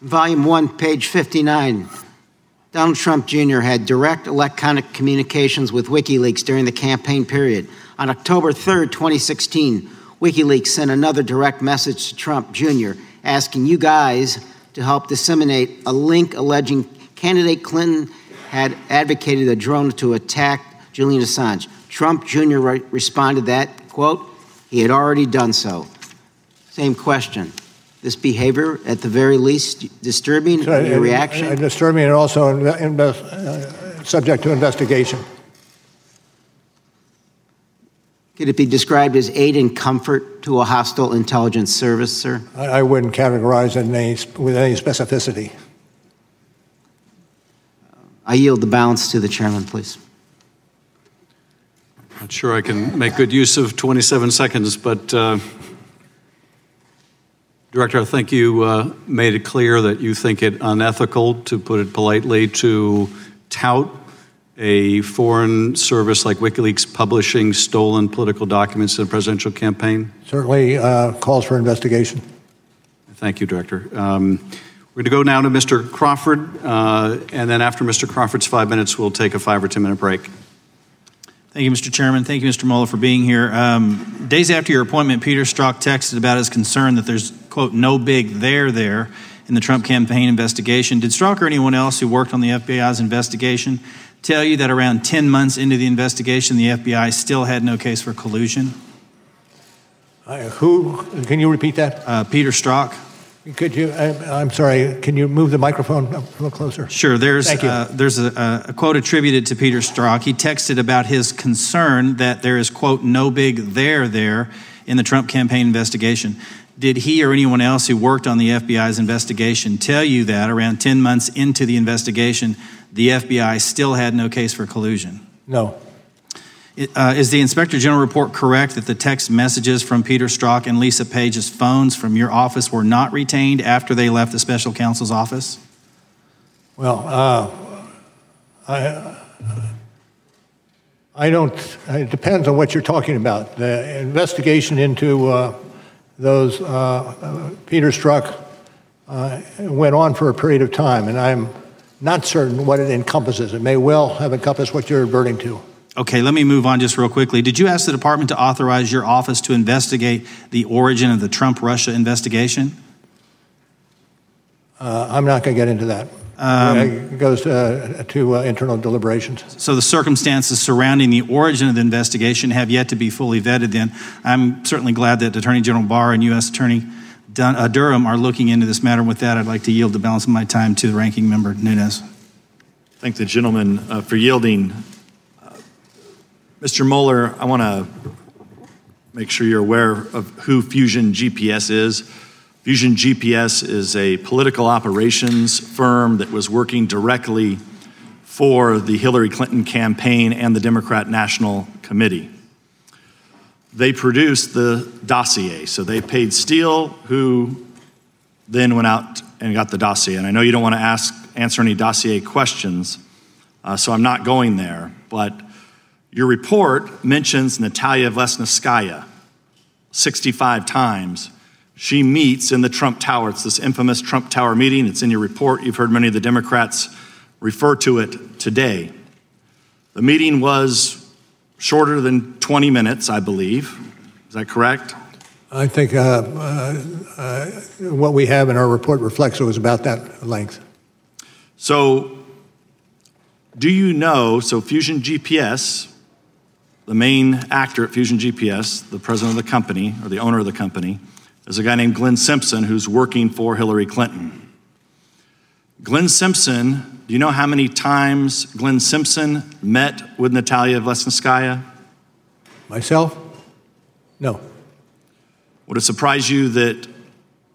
Volume 1, page 59. Donald Trump Jr. had direct electronic communications with WikiLeaks during the campaign period. On October 3rd, 2016, WikiLeaks sent another direct message to Trump Jr. asking you guys to help disseminate a link alleging candidate Clinton had advocated a drone to attack Julian Assange. Trump Jr. re- responded that, quote, he had already done so. Same question. This behavior, at the very least, disturbing So, your uh, reaction? uh, Disturbing and also inve- invest- uh, subject to investigation. Could it be described as aid and comfort to a hostile intelligence service, sir? I, I wouldn't categorize it in any, with any specificity. I yield the balance to the chairman, please. Not sure I can make good use of 27 seconds, but uh, Director, I think you uh, made it clear that you think it unethical, to put it politely, to tout a foreign service like WikiLeaks publishing stolen political documents in a presidential campaign. Certainly uh, calls for investigation. Thank you, Director. Um, we're going to go now to Mr. Crawford, uh, and then after Mr. Crawford's five minutes, we'll take a five or 10 minute break. Thank you, Mr. Chairman. Thank you, Mr. Mueller, for being here. Um, days after your appointment, Peter Strzok texted about his concern that there's, quote, no big there there in the Trump campaign investigation. Did Strzok or anyone else who worked on the FBI's investigation tell you that around 10 months into the investigation, the FBI still had no case for collusion? Uh, who, can you repeat that? Uh, Peter Strzok. Could you, I, I'm sorry, can you move the microphone a little closer? Sure. There's uh, there's a, a quote attributed to Peter Strzok. He texted about his concern that there is quote no big there there in the Trump campaign investigation. Did he or anyone else who worked on the FBI's investigation tell you that around 10 months into the investigation, the FBI still had no case for collusion? No. Uh, is the Inspector General report correct that the text messages from Peter Strzok and Lisa Page's phones from your office were not retained after they left the special counsel's office? Well, uh, I, I don't, it depends on what you're talking about. The investigation into uh, those, uh, uh, Peter Strzok uh, went on for a period of time, and I'm not certain what it encompasses. It may well have encompassed what you're adverting to. Okay, let me move on just real quickly. Did you ask the department to authorize your office to investigate the origin of the Trump Russia investigation? Uh, I'm not going to get into that. Um, it goes uh, to uh, internal deliberations. So the circumstances surrounding the origin of the investigation have yet to be fully vetted then. I'm certainly glad that Attorney General Barr and U.S. Attorney Dun- uh, Durham are looking into this matter. With that, I'd like to yield the balance of my time to the ranking member, Nunes. Thank the gentleman uh, for yielding. Uh, Mr. Mueller, I want to make sure you're aware of who Fusion GPS is. Fusion GPS is a political operations firm that was working directly for the Hillary Clinton campaign and the Democrat National Committee. they produced the dossier. So they paid Steele, who then went out and got the dossier. And I know you don't want to ask, answer any dossier questions, uh, so I'm not going there. But your report mentions Natalia Veselnitskaya 65 times. She meets in the Trump Tower. It's this infamous Trump Tower meeting. It's in your report. You've heard many of the Democrats refer to it today. The meeting was shorter than 20 minutes, I believe. Is that correct? I think uh, uh, uh, what we have in our report reflects it was about that length. So, do you know? So, Fusion GPS, the main actor at Fusion GPS, the president of the company or the owner of the company, is a guy named Glenn Simpson who's working for Hillary Clinton. Glenn Simpson, do you know how many times Glenn Simpson met with Natalia Veselnitskaya? Myself? No. Would it surprise you that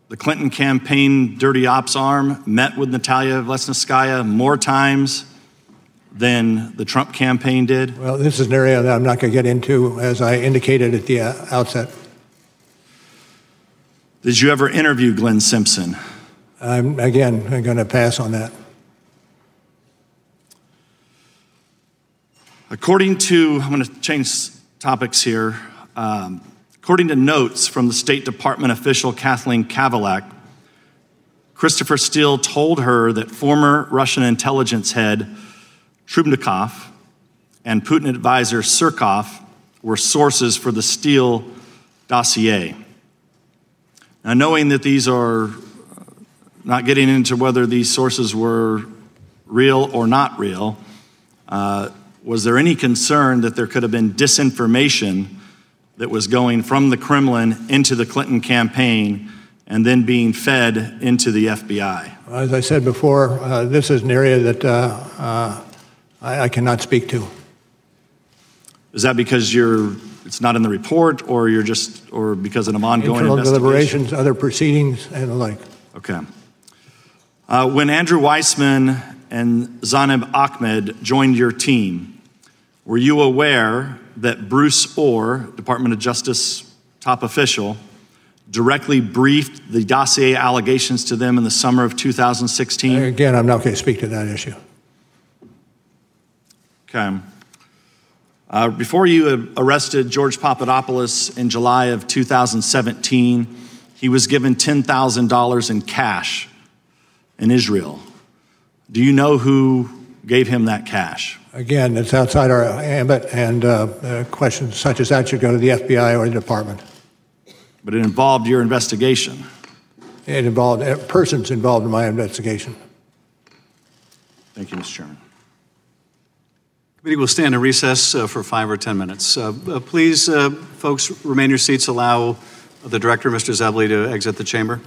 the Clinton campaign dirty ops arm met with Natalia Veselnitskaya more times than the Trump campaign did? Well, this is an area that I'm not going to get into, as I indicated at the uh, outset. Did you ever interview Glenn Simpson? I'm, again, I'm going to pass on that. According to, I'm going to change topics here. Um, according to notes from the State Department official Kathleen Kavalec, Christopher Steele told her that former Russian intelligence head Trubnikov and Putin advisor Surkov were sources for the Steele dossier. Now, knowing that these are not getting into whether these sources were real or not real, uh, was there any concern that there could have been disinformation that was going from the Kremlin into the Clinton campaign and then being fed into the FBI? As I said before, uh, this is an area that uh, uh, I, I, cannot speak to. Is that because you're it's not in the report, or you're just, or because of an ongoing Internal deliberations, other proceedings, and the like. Okay. Uh, when Andrew Weissmann and Zainab Ahmad joined your team, were you aware that Bruce Ohr, Department of Justice top official, directly briefed the dossier allegations to them in the summer of 2016? Again, I'm not going to speak to that issue. Okay. Uh, before you arrested George Papadopoulos in July of 2017, he was given $10,000 in cash in Israel. Do you know who gave him that cash? Again, it's outside our ambit, and uh, uh, questions such as that should go to the FBI or the department. But it involved your investigation. It involved uh, persons involved in my investigation. Thank you, Mr. Chairman. Committee will stand in recess uh, for five or 10 minutes. Uh, uh, please, folks, remain your seats. Allow the director, Mr. Zebley, to exit the chamber.